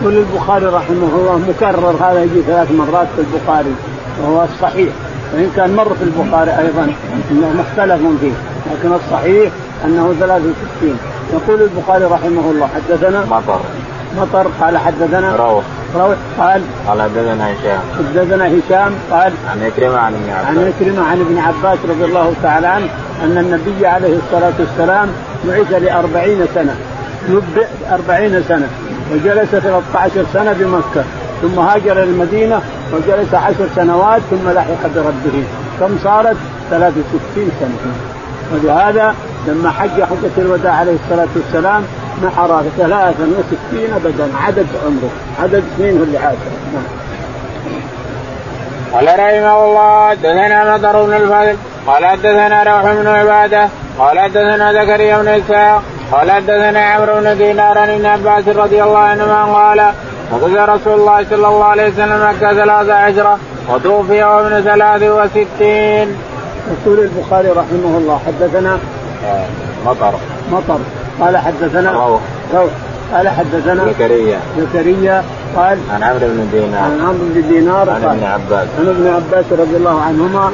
يقول البخاري رحمه الله مكرر هذا يجي ثلاث مرات في البخاري وهو الصحيح. وإن كان مر في البخاري أيضا إنه مختلف فيه لكن الصحيح أنه 63 يقول البخاري رحمه الله حدثنا مطر. مطر قال حدثنا. روح. روح قال. قال حدثنا هشام. حدثنا هشام قال. عن عكرمة عن ابن عباس. عن عكرمة عن ابن عباس رضي الله تعالى عنه أن النبي عليه الصلاة والسلام بعث لأربعين سنة. نبئ أربعين سنة. وجلس 13 سنة بمكة. ثم هاجر المدينة وجلس عشر سنوات ثم لحق بربه. كم صارت؟ 63 سنة. ولهذا لما حج حجة الوداع عليه الصلاة والسلام نحر 63 بدن عدد عمره عدد سنين اللي عاش نعم. قال رحمه الله حدثنا مطر بن الفضل قال حدثنا روح بن عبادة قال حدثنا زكريا بن إسحاق قال حدثنا عمرو بن دينار عن عباس رضي الله عنهما قال وقضى رسول الله صلى الله عليه وسلم مكة ثلاث عشرة وتوفي وابن ثلاث وستين. يقول البخاري رحمه الله حدثنا آه، مطر مطر قال حدثنا روح روح قال حدثنا زكريا. زكريا قال عن عمرو بن دينار. عن عمرو بن دينار عن ابن عباس. عن ابن عباس رضي الله عنهما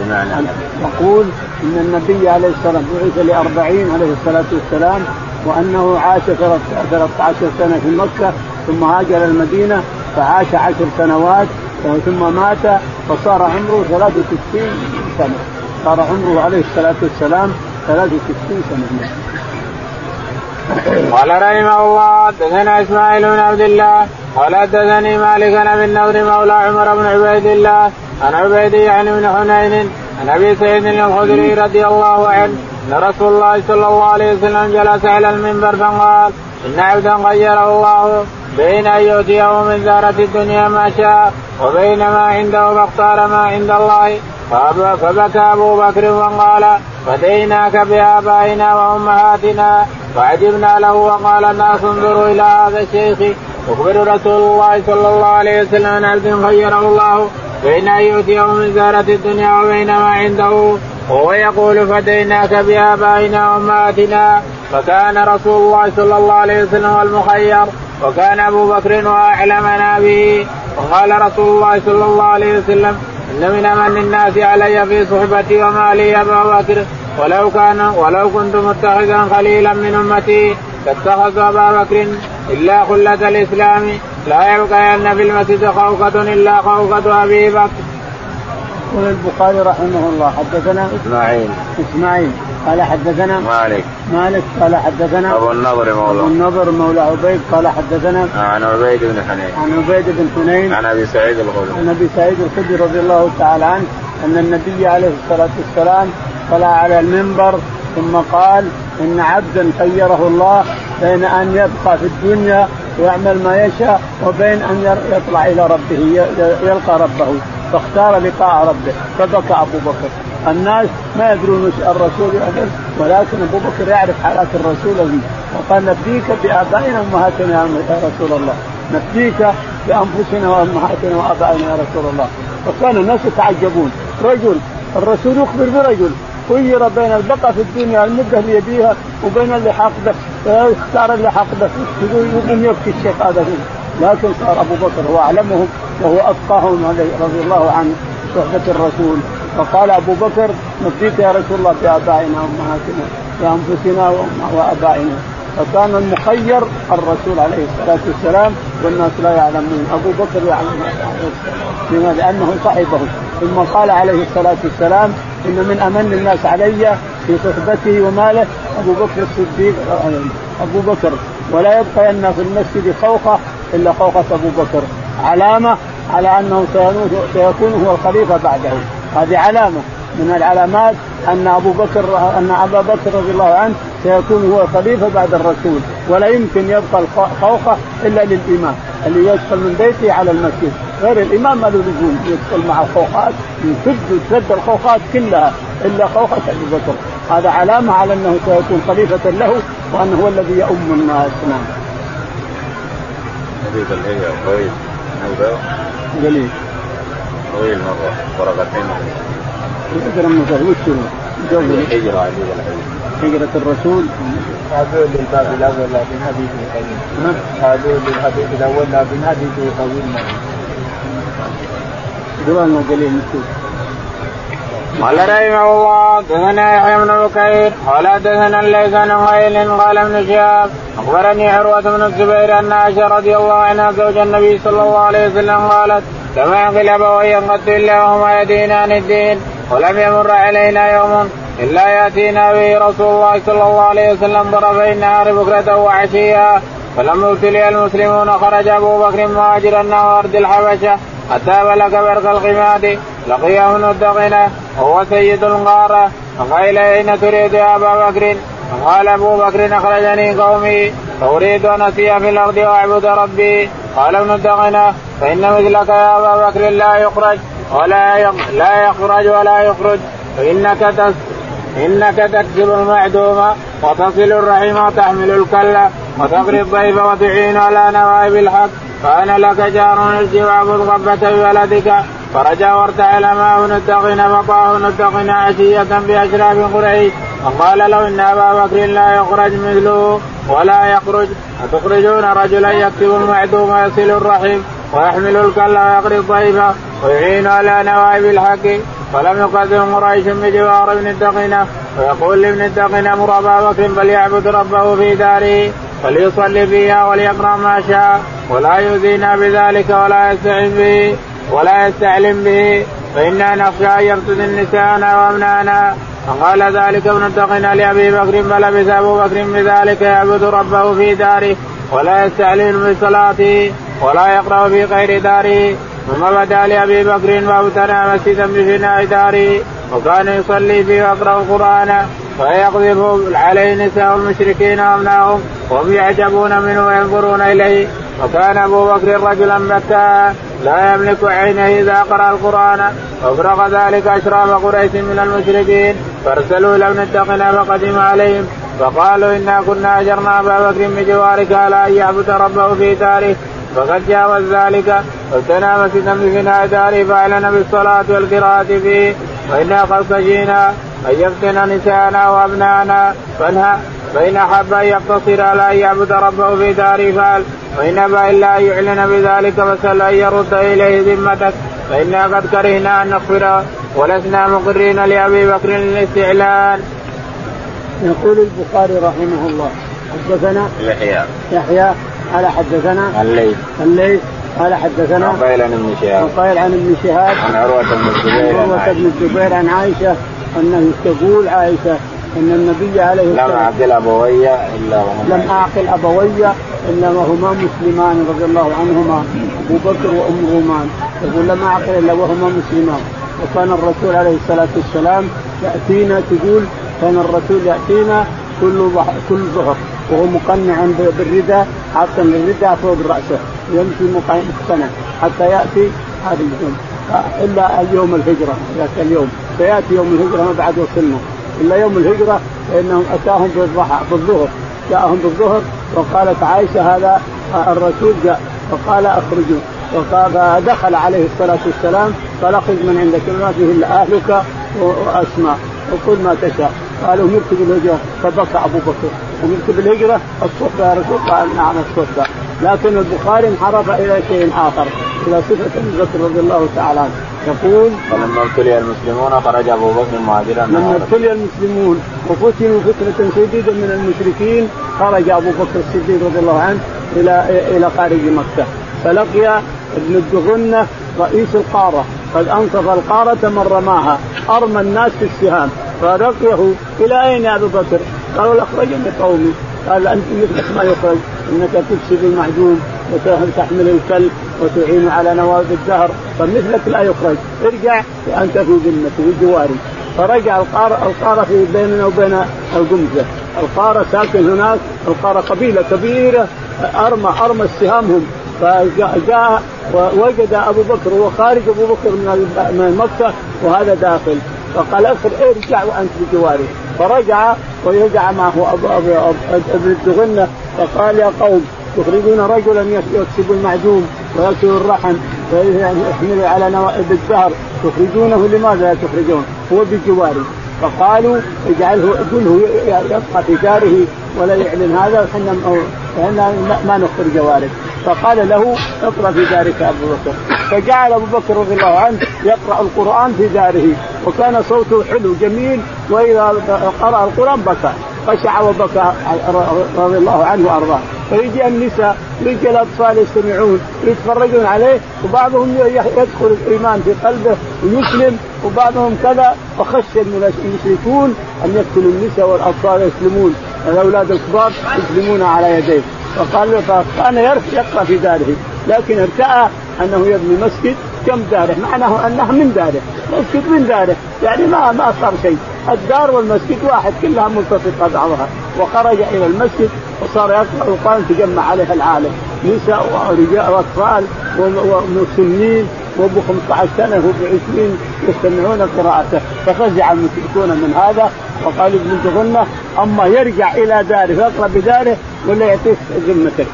يقول إن النبي عليه الصلاه والسلام بعث لأربعين عليه الصلاة والسلام وأنه عاش 13 سنة في مكة ثم هاجر المدينة فعاش عشر سنوات ثم مات فصار عمره 63 سنة. صار عمره عليه الصلاة والسلام 63 سنة. قال رحمه الله حدثنا إسماعيل بن عبد الله قال حدثني مالك أبي النضر مولى عمر بن عبيد الله عن عبيد يعني بن حنين عن أبي سعيد الخدري رضي الله عنه أن رسول الله صلى الله عليه وسلم جلس على المنبر فقال إن عبدا غيره الله بين أن يؤتيه من زارة الدنيا ما شاء وبين ما عنده فاختار ما عند الله فبكى أبو بكر وقال فديناك بآبائنا وأمهاتنا فعجبنا له وقال الناس انظروا إلى هذا الشيخ. يخبر رسول الله صلى الله عليه وسلم عن عبد خيره الله بين أن يؤتيه من زارة الدنيا وبين ما عنده. وهو يقول فديناك بآبائنا وأمهاتنا. فكان رسول الله صلى الله عليه وسلم المخير. وكان أبو بكر واعلمنا به وقال رسول الله صلى الله عليه وسلم ان من امن الناس علي في صحبتي ومالي أبا بكر. ولو كان ولو كنت متخذا خليلا من أمتي لاتخذ أبا بكر إلا خلة الإسلام. لا يبقين في المسجد خوقة إلا خوقة أبي بكر. يقول البخاري رحمه الله حدثنا إسماعيل. إسماعيل. قال حدثنا مالك. مالك قال حدثنا أبو النضر مولى. أبو النضر مولى عبيد قال حدثنا عن عبيد بن حنين. عن عبيد بن حنين. عن أبي سعيد الخدري. عن أبي سعيد الخدري رضي الله تعالى عنه أن النبي عليه الصلاة والسلام طلع على المنبر ثم قال إن عبدا خيره الله بين أن يبقى في الدنيا ويعمل ما يشاء وبين أن يطلع إلى ربه يلقى ربه. فاختار لقاء ربه فبكى أبو بكر. الناس ما يدرون الرسول يعرف ولكن أبو بكر يعرف حالات الرسول فيه وقال نفديك بآبائنا وأمهاتنا يا رسول الله. نفديك بأنفسنا وأمهاتنا وآبائنا يا رسول الله. فكان الناس يتعجبون. رجل الرسول يخبر برجل. خير بين البقاء في الدنيا المدة اللي يبيها وبين اللحاق به. اختار اللحاق به. يقول يقوم يبكي الشيخ هذا. فيه لكن صار أبو بكر هو أعلمهم وهو أتقاهم رضي الله عنه صحبة الرسول. فقال أبو بكر نفديك يا رسول الله بابائنا وأمهاتنا بانفسنا وآبائنا. فكان المخير الرسول عليه الصلاة والسلام والناس لا يعلمون. أبو بكر يعلم؟ لأنه صاحبه ثم قال عليه الصلاة والسلام ان من أمن الناس علي في صحبته وماله أبو بكر الصديق. أبو بكر. ولا يبقى ان في المسجد خوخة إلا خوخة أبو بكر. علامة على أنه سيكون هو الخليفة بعده. هذه علامة من العلامات أن أبو بكر أن أبا بكر رضي الله عنه سيكون هو خليفه بعد الرسول. ولا يمكن يبقى الخوخه إلا للإمام اللي يدخل من بيته على المسجد. غير الإمام ما له لزوم يدخل مع الخوخات يسد تسد الخوخات كلها إلا خوخة أبي بكر. هذا علامة على أنه سيكون خليفة له وأنه هو الذي يؤم الناس. نعم. حديث الهجرة طويل. قليل طويل مرة. ورقتين الهجرة من وش الهجرة هجرة الرسول. هذول للباب الأول لكن حديث طويل هذول للحديث الأول لكن حديث طويل قال رحمه الله دثنا يحيى بن بكير قال دثنا الليث بن غيل قال ابن شهاب أخبرني عروة بن الزبير أن عائشة رضي الله عنها زوج النبي صلى الله عليه وسلم قالت لما ينقل أبوي قد الا وهما يدينان الدين ولم يمر علينا يوم إلا يأتينا به رسول الله صلى الله عليه وسلم طرفي النهار بكرة وعشيا فلما ابتلي المسلمون خرج أبو بكر مهاجرا نحو ارض الحبشة حتى بلغ برق القماد لقيه الدغنه وهو سيد الغارة. فقال اين تريد يا أبا بكر؟ فقال أبو بكر أخرجني قومي فأريد أن اسير في الأرض وأعبد ربي. قال ابن الدغنه فإن مثلك يا أبا بكر لا يخرج ولا لا يخرج ولا يخرج. فإنك تس إنك تكسب المعدوم وتصل الرحم وتحمل الكلة وتقري الضيف وتعين على نوائب الحق. فانا لك جار الجواب الغبة بولدك فرجع وارتحل معه نتقن فطاه نتقن عشية بأشراف قريش. فقال له إن أبا بكر لا يخرج مثله ولا يخرج. أتخرجون رجلا يكتب المعدوم ويصل الرحم ويحمل الكلا ويقري الضيف ويعين على نوائب الحق. فلم يقدم قريش بجوار ابن الدقنة. ويقول لابن الدقنة مر أبا بكر فليعبد ربه في داره. فليصلي فيها وليقرأ ما شاء ولا يؤذينا بذلك ولا يستعن به ولا يستعلم به. فإنا نخشى أن يفتن نساءنا وأبناءنا. فقال ذلك ابن الدقنة لأبي بكر فلبث أبو بكر بذلك يعبد ربه في داره ولا يستعلن بصلاته ولا يقرأ في غير داره. ثم بدا لأبي بكر فابتنى مسجدا بفناء داره وكان يصلي فيه ويقرأ القرآن. فيقذف عليه نساء المشركين وابنائهم وهم يعجبون منه وينظرون إليه. وكان أبو بكر رجلا مكا لا يملك عينه إذا قرأ القرآن. وافرغ ذلك اشراف قريش من المشركين فارسلوا إلى ابن الدقنا فقدم عليهم. فقالوا إنا كنا أجرنا أبا بكر بجوارك على أن يعبد ربه في داره فقد جاوز ذلك. فابتنى مسجدا بفناء داره فأعلن بالصلاة والقراءة فيه. وإنا قد خشينا أن يفتن نساءنا وأبناءنا فانهى فإن أحب أن يقتصر على أن يعبد ربه في داره فعل وان أبى إلا أن يعلن بذلك فسال أن يرد إليه ذمتك فإنا قد كرهنا أن نغفر ولسنا مقرين لأبي بكر للاستعلان. يقول البخاري رحمه الله حدثنا يحيى. يحيى قال حدثنا الليث. الليث قال حدثنا عن ابن شهاب. عقيل عن ابن شهاب عن عروة بن الزبير عن عروة بن الزبير عن عائشة أنه تقول عائشة أن النبي عليه الصلاة لم أعقل أبوي إلا وهما لم أعقل أبوي إلا وهما مسلمان رضي الله عنهما أبو بكر وأم رومان يقول لم أعقل إلا وهما مسلمان. وكان الرسول عليه الصلاة والسلام يأتينا تقول كان الرسول يأتينا كل كل ظهر وهو مقنع بالرداء حاطا الرداء فوق رأسه يمشي مقتنع حتى يأتي هذا اليوم. إلا يوم الهجرة ذاك اليوم سيأتي يوم الهجرة ما بعد وصلنا إلا يوم الهجرة فإنهم أتاهم بالضحى بالظهر. جاءهم بالظهر وقالت عائشة هذا الرسول جاء فقال أخرجوا. فدخل عليه الصلاة والسلام اخرج من عندك ما فيه إلا أهلك وأسماء. وكل ما تشاء. قالوا مرت بالهجرة. فبكى أبو بكر. ومرت بالهجرة الصحبه يا رسول قال نعم الصحبه لكن البخاري انحرف إلى شيء آخر إلى صفة أبي بكر رضي الله تعالى عنه. يقول فلما ابتلي المسلمون خرج أبو بكر مهاجرا لما ابتلي المسلمون وفتنوا فتنة شديدة من المشركين خرج أبو بكر الصديق رضي الله عنه إلى إلى خارج مكة. فلقي ابن الدغنة رئيس القارة. قد أنصف القارة من رماها أرمى الناس في السهام. فلقيه إلى أين يا أبو بكر؟ قالوا اخرجني قومي قال أنت مثلك ما يخرج. إنك تكسب المعدوم وتحمل الكلب وتعين على نواب الدهر. فمثلك لا يخرج. ارجع وأنت في ذمتي في جواري. فرجع القارة القارة في بيننا وبين القمزة. القارة ساكن هناك القارة قبيلة كبيرة أرمى أرمى السهامهم فجاء ووجد أبو بكر وهو خارج أبو بكر من مكة وهذا داخل. فقال ارجع وأنت بجواري فرجع ورجع معه ابو ابو ابن الدغنه فقال يا قوم تخرجون رجلا يكسب المعدوم ويكسب الرحم ويحمل على نوائب الدهر. تخرجونه لماذا لا تخرجون؟ هو بجواري فقالوا اجعله قله يبقى في داره ولا يعلن هذا إحنا ما نخبر جوارك فقال له اقرأ في دارك أبو بكر. فجعل أبو بكر رضي الله عنه يقرأ القرآن في داره وكان صوته حلو جميل وإذا قرأ القرآن بكى خشع وبكى رضي الله عنه وأرضاه. فيجي النساء ويجي الأطفال يستمعون ويتفرجون عليه وبعضهم يدخل الإيمان في قلبه ويسلم وبعضهم كذا فخشي المشركون أن يقتلوا النساء والأطفال يسلمون الأولاد الكبار يسلمون على يديه. فقال فكان يقرأ في داره لكن ارتأى أنه يبني مسجد كم داره؟ معناه انها من داره. مسجد من داره. يعني ما ما صار شيء. الدار والمسجد واحد كلها ملتصقة بعضها. وخرج إلى المسجد وصار يقرأ القران تجمع عليه العالم. نساء ورجال وأطفال ومسنين. وابو 15 سنة وابو 20 يستمعون قراءته. ففزع المشركون من هذا وقال ابن تغنه أما يرجع إلى داره ويقرا بداره ولا يعطيك ذمتك.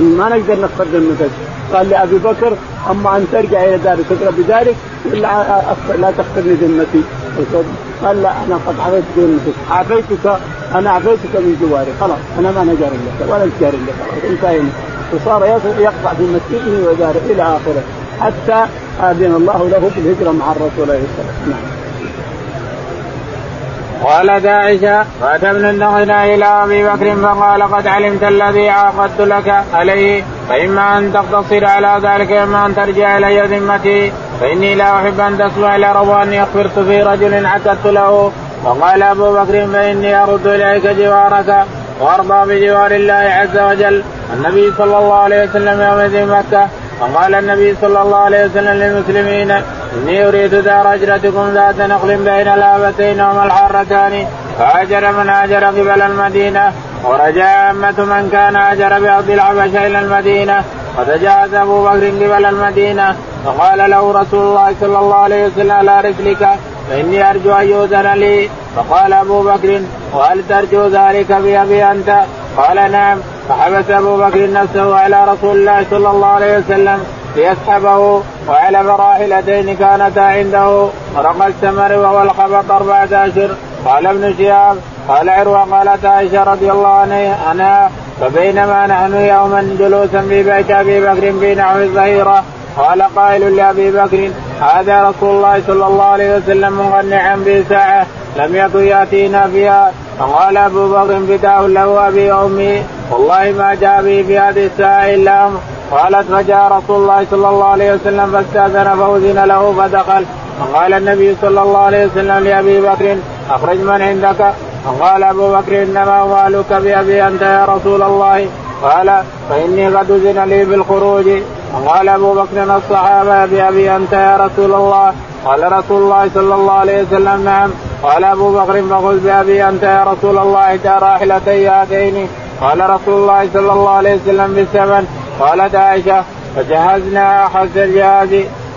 ما نقدر نخرج المثل قال لابي بكر أما أن ترجع إلى دارك تقرا بذلك إلا لا تخسرني ذمتي. قال لا أنا قد عفيت ذمتك. عافيتك أنا عافيتك من جواري. خلاص أنا ما نجار لك ولا نجار لك. خلاص انتهينا. وصار يقطع في مسجده وداره إلى آخره. حتى آذن الله له بالهجرة مع الرسول عليه الصلاة والسلام نعم. قالت عائشة فأتمنى النغنى إلى أبي بكر فقال قد علمت الذي عاقدت لك عليه فإما أن تقتصر على ذلك إما أن ترجع إلي ذمتي فإني لا أحب أن تسمع إلى أني أخبرت في رجل عكدت له فقال أبو بكر فإني أرد إليك جوارك وأرضى بجوار الله عز وجل النبي صلى الله عليه وسلم يومئذ مكة فقال النبي صلى الله عليه وسلم للمسلمين إني أريد دار أجرتكم ذات نقل بين الآبتين وما الحارتان. فهاجر من هاجر قبل المدينة ورجع عامة من كان هاجر بأرض الحبشة إلى المدينة فتجاوز أبو بكر قبل المدينة. فقال له رسول الله صلى الله عليه وسلم على رسلك؟ فإني أرجو أن يؤذن لي. فقال أبو بكر وهل ترجو ذلك بأبي أنت؟ قال نعم. فحبس أبو بكر نفسه على رسول الله صلى الله عليه وسلم ليسحبه وعلى راحلتين كانتا عنده ورق الثمر وهو الخبط أربعة أشهر قال ابن شهاب قال عروة قالت عائشة رضي الله عنها فبينما نحن يوما جلوسا في بيت أبي بكر في نحو الظهيرة قال قائل لأبي بكر هذا رسول الله صلى الله عليه وسلم مغنعا بساعة لم يكن يأتينا فيها. فقال أبو بكر فداه له ابي وأمي. والله ما جاء بي في هذه الساعة إلا أمر. قالت فجاء رسول الله صلى الله عليه وسلم فاستأذن فأذن له فدخل. فقال النبي صلى الله عليه وسلم لأبي بكر أخرج من عندك؟ فقال أبو بكر إنما مالك بأبي أنت يا رسول الله. قال فإني قد أذن لي بالخروج. فقال أبو بكر الصحابة بأبي أنت يا رسول الله؟ قال رسول الله صلى الله عليه وسلم نعم. قال أبو بكر فخذ بأبي أنت يا رسول الله احدى راحلتي هاتين قال رسول الله صلى الله عليه وسلم بالثمن قالت عائشة فجهزنا احس الجهاز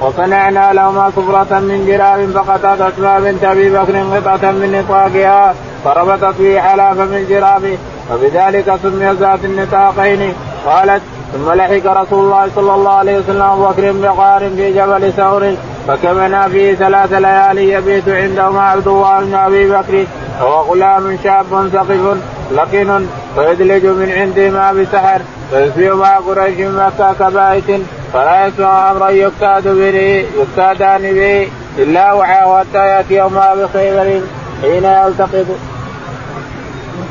وصنعنا لهما سفرة من جراب فقطعت اسماء بنت ابي بكر قطعة من نطاقها فربطت في حلاف من جرابه فبذلك سمي ذات النطاقين. قالت ثم لحق رسول الله صلى الله عليه وسلم أبو بكر بقار في جبل ثور فكمنا فيه ثلاث ليالي يبيت عنده مع عبد الله بن أبي بكر وهو غلام شاب ثقف لقن فيدلج من عنده ما بسحر فيصبح مع قريش مكه كبائت فلا يسمع أمرا يكاد به يكادان به إلا وعاه حتى يأتي يوم بخيبر حين يلتقط.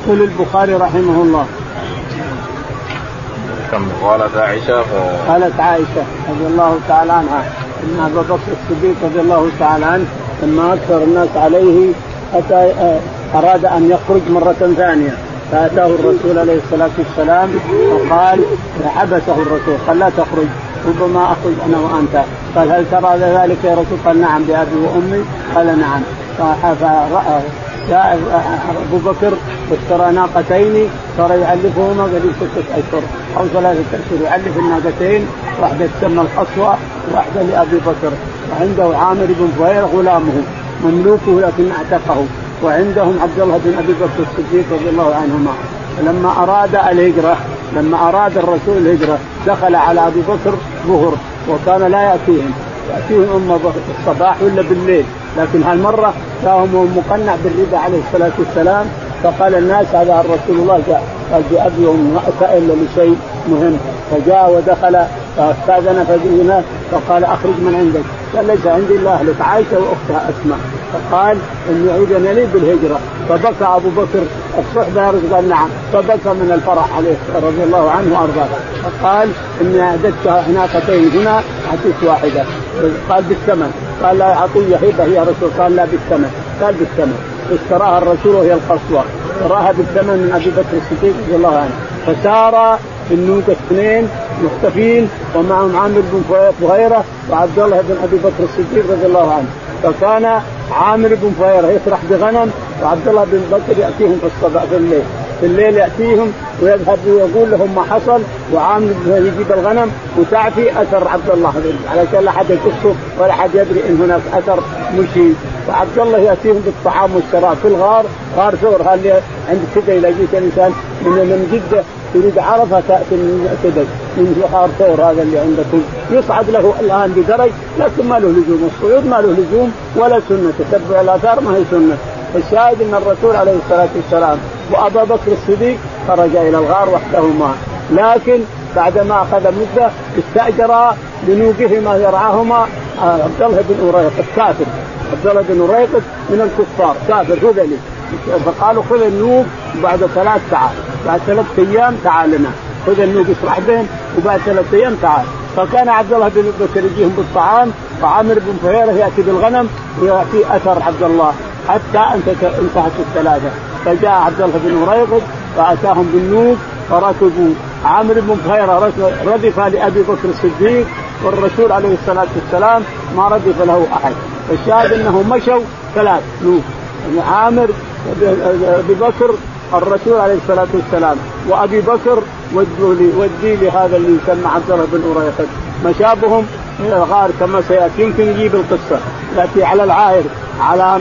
يقول البخاري رحمه الله. كم؟ قالت عائشة قالت عائشة رضي الله تعالى عنها. إن أبا بكر الصديق رضي الله تعالى عنه لما أكثر الناس عليه أتى آه، أراد أن يخرج مرة ثانية. فأتاه الرسول عليه الصلاة والسلام وقال حبسه الرسول قال لا تخرج ربما أخرج أنا وأنت. قال هل ترى ذلك يا رسول؟ قال نعم بأبي وأمي. قال نعم. جاء أبو بكر واشترى ناقتين صار يعلفهما قبل ستة أشهر أو ثلاثة أشهر يعلف الناقتين واحدة تسمى القصوى واحدة لأبي بكر. وعنده عامر بن فهير غلامه مملوكه لكن أعتقه. وعندهم عبد الله بن أبي بكر الصديق رضي الله عنهما. فلما أراد الهجرة لما أراد الرسول الهجرة دخل على أبي بكر ظهر وكان لا يأتيهم. يأتيهم اما الصباح ولا بالليل. لكن هالمرة جاءهم مقنع بالربا عليه الصلاة والسلام فقال الناس هذا رسول الله جاء. قال ما إلا لشيء مهم. فجاء ودخل فأستأذن فجئنا فقال أخرج من عندك. قال ليس عندي إلا أهلك عائشة وأختها أسماء. فقال إني اذن لي بالهجرة. فبكى أبو بكر الصحبه قال نعم. فبكى من الفرح عليه رضي الله عنه وأرضاه. فقال إني أعددت ناقتين هنا أعطيك واحدة. قال بالثمن. قال لا عطيه هبه يا رسول. قال لا بالثمن. قال بالثمن. اشتراها الرسول وهي القصوى. اشتراها بالثمن من أبي بكر الصديق رضي الله عنه. فسار النوق اثنين مختفين ومعهم عامر بن فهيره وعبد الله بن أبي بكر الصديق رضي الله عنه. فكان عامر بن فهيرة يسرح بغنم وعبد الله بن بكر يأتيهم في الصباح في الليل. في الليل يأتيهم ويذهب ويقول لهم ما حصل وعامر يجيب الغنم وتعفي أثر عبد الله. علشان لا حد يقصه ولا حد يدري إن هناك أثر مشي. فعبد الله يأتيهم بالطعام والشراب في الغار. غار ثور. اللي عند كذا إذا جيت الانسان من جدة تريد عرفه تأتي من كذا من بحار ثور هذا اللي عندكم. يصعد له الآن بدرج لكن ما له لزوم. الصعود ما له لزوم ولا سنة. تتبع الآثار ما هي سنة. الشاهد أن الرسول عليه الصلاة والسلام وأبا بكر الصديق خرج إلى الغار وحدهما لكن بعدما أخذ مدة استأجر لنوقهما يرعاهما آه، عبد الله بن أريقط كافر. عبد الله بن أريقط من الكفار كافر هذلي فقالوا خذ النوق بعد ثلاث ساعات. بعد ثلاث أيام تعال لنا. خذ النوق اشرح بهم وبعد ثلاث أيام تعال. فكان عبد الله بن بكر يجيهم بالطعام وعامر بن فهيرة يأتي بالغنم ويأتي أثر عبد الله حتى انتهت الثلاثة. فجاء عبد الله بن مريقط فأتاهم بالنوق فركبوا. عامر بن فهيرة ردف لأبي بكر الصديق والرسول عليه الصلاة والسلام ما ردف له أحد. الشاهد انه مشوا ثلاث نوح عامر أبي بكر الرسول عليه الصلاة والسلام وأبي بكر ودوا لي ودي لهذا اللي يسمى عبد الله بن أريقط مشابهم إلى الغار كما سيأتي. يمكن يجيب القصة. يأتي على العاهر على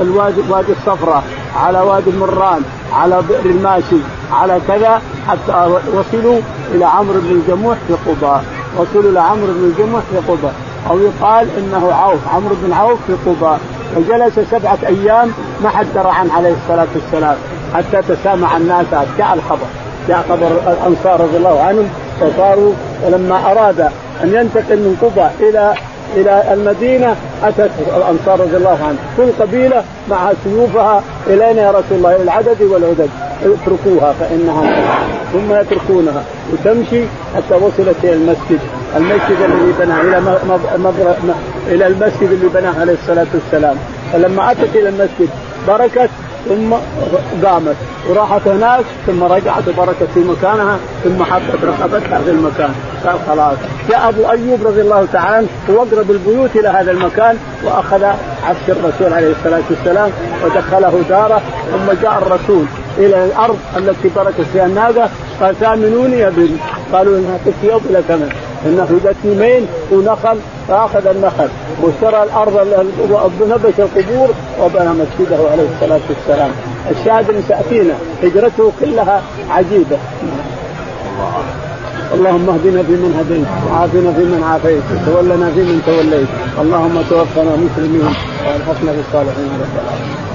الوادي وادي الصفراء على وادي المران على بئر الماشي على كذا. حتى وصلوا إلى عمرو بن الجموح في قباء. وصلوا إلى عمرو بن الجموح في قباء. أو يقال إنه عوف عمرو بن عوف في قباء. فجلس سبعة أيام ما حد درى عنه عليه الصلاة والسلام حتى تسامع الناس جاء الخبر. جاء خبر الأنصار رضي الله عنهم فصاروا ولما أراد أن ينتقل من قباء إلى إلى المدينة اتت الأنصار رضي الله عنهم كل قبيلة مع سيوفها إلينا يا رسول الله العدد والعدد. اتركوها فانها ثم يتركونها. وتمشي حتى وصلت إلى المسجد. المسجد الذي بناه إلى مبر... إلى المسجد اللي بناه عليه الصلاة والسلام. فلما اتت إلى المسجد بركت ثم قامت. وراحت هناك ثم رجعت وبركت في مكانها ثم حطت رقبتها في المكان. قال خلاص. جاء أبو أيوب رضي الله تعالى عنه هو أقرب البيوت إلى هذا المكان وأخذ عفش الرسول عليه الصلاة والسلام ودخله داره ثم جاء الرسول إلى الأرض التي بركت فيها الناقة قال ثامنوني يا بني قالوا انها تكفي بلا ثمن انه ذات يمين ونخل فأخذ النخل. واشترى الأرض نبش القبور وبنى مسجده عليه الصلاة والسلام. الشاهد إن تاتينا هجرته كلها عجيبة. اللهم اهدنا فيمن هديت وعافنا فيمن عافيت وتولنا فيمن توليت. اللهم توفنا مسلمين وألحقنا بالصالحين. رب العالمين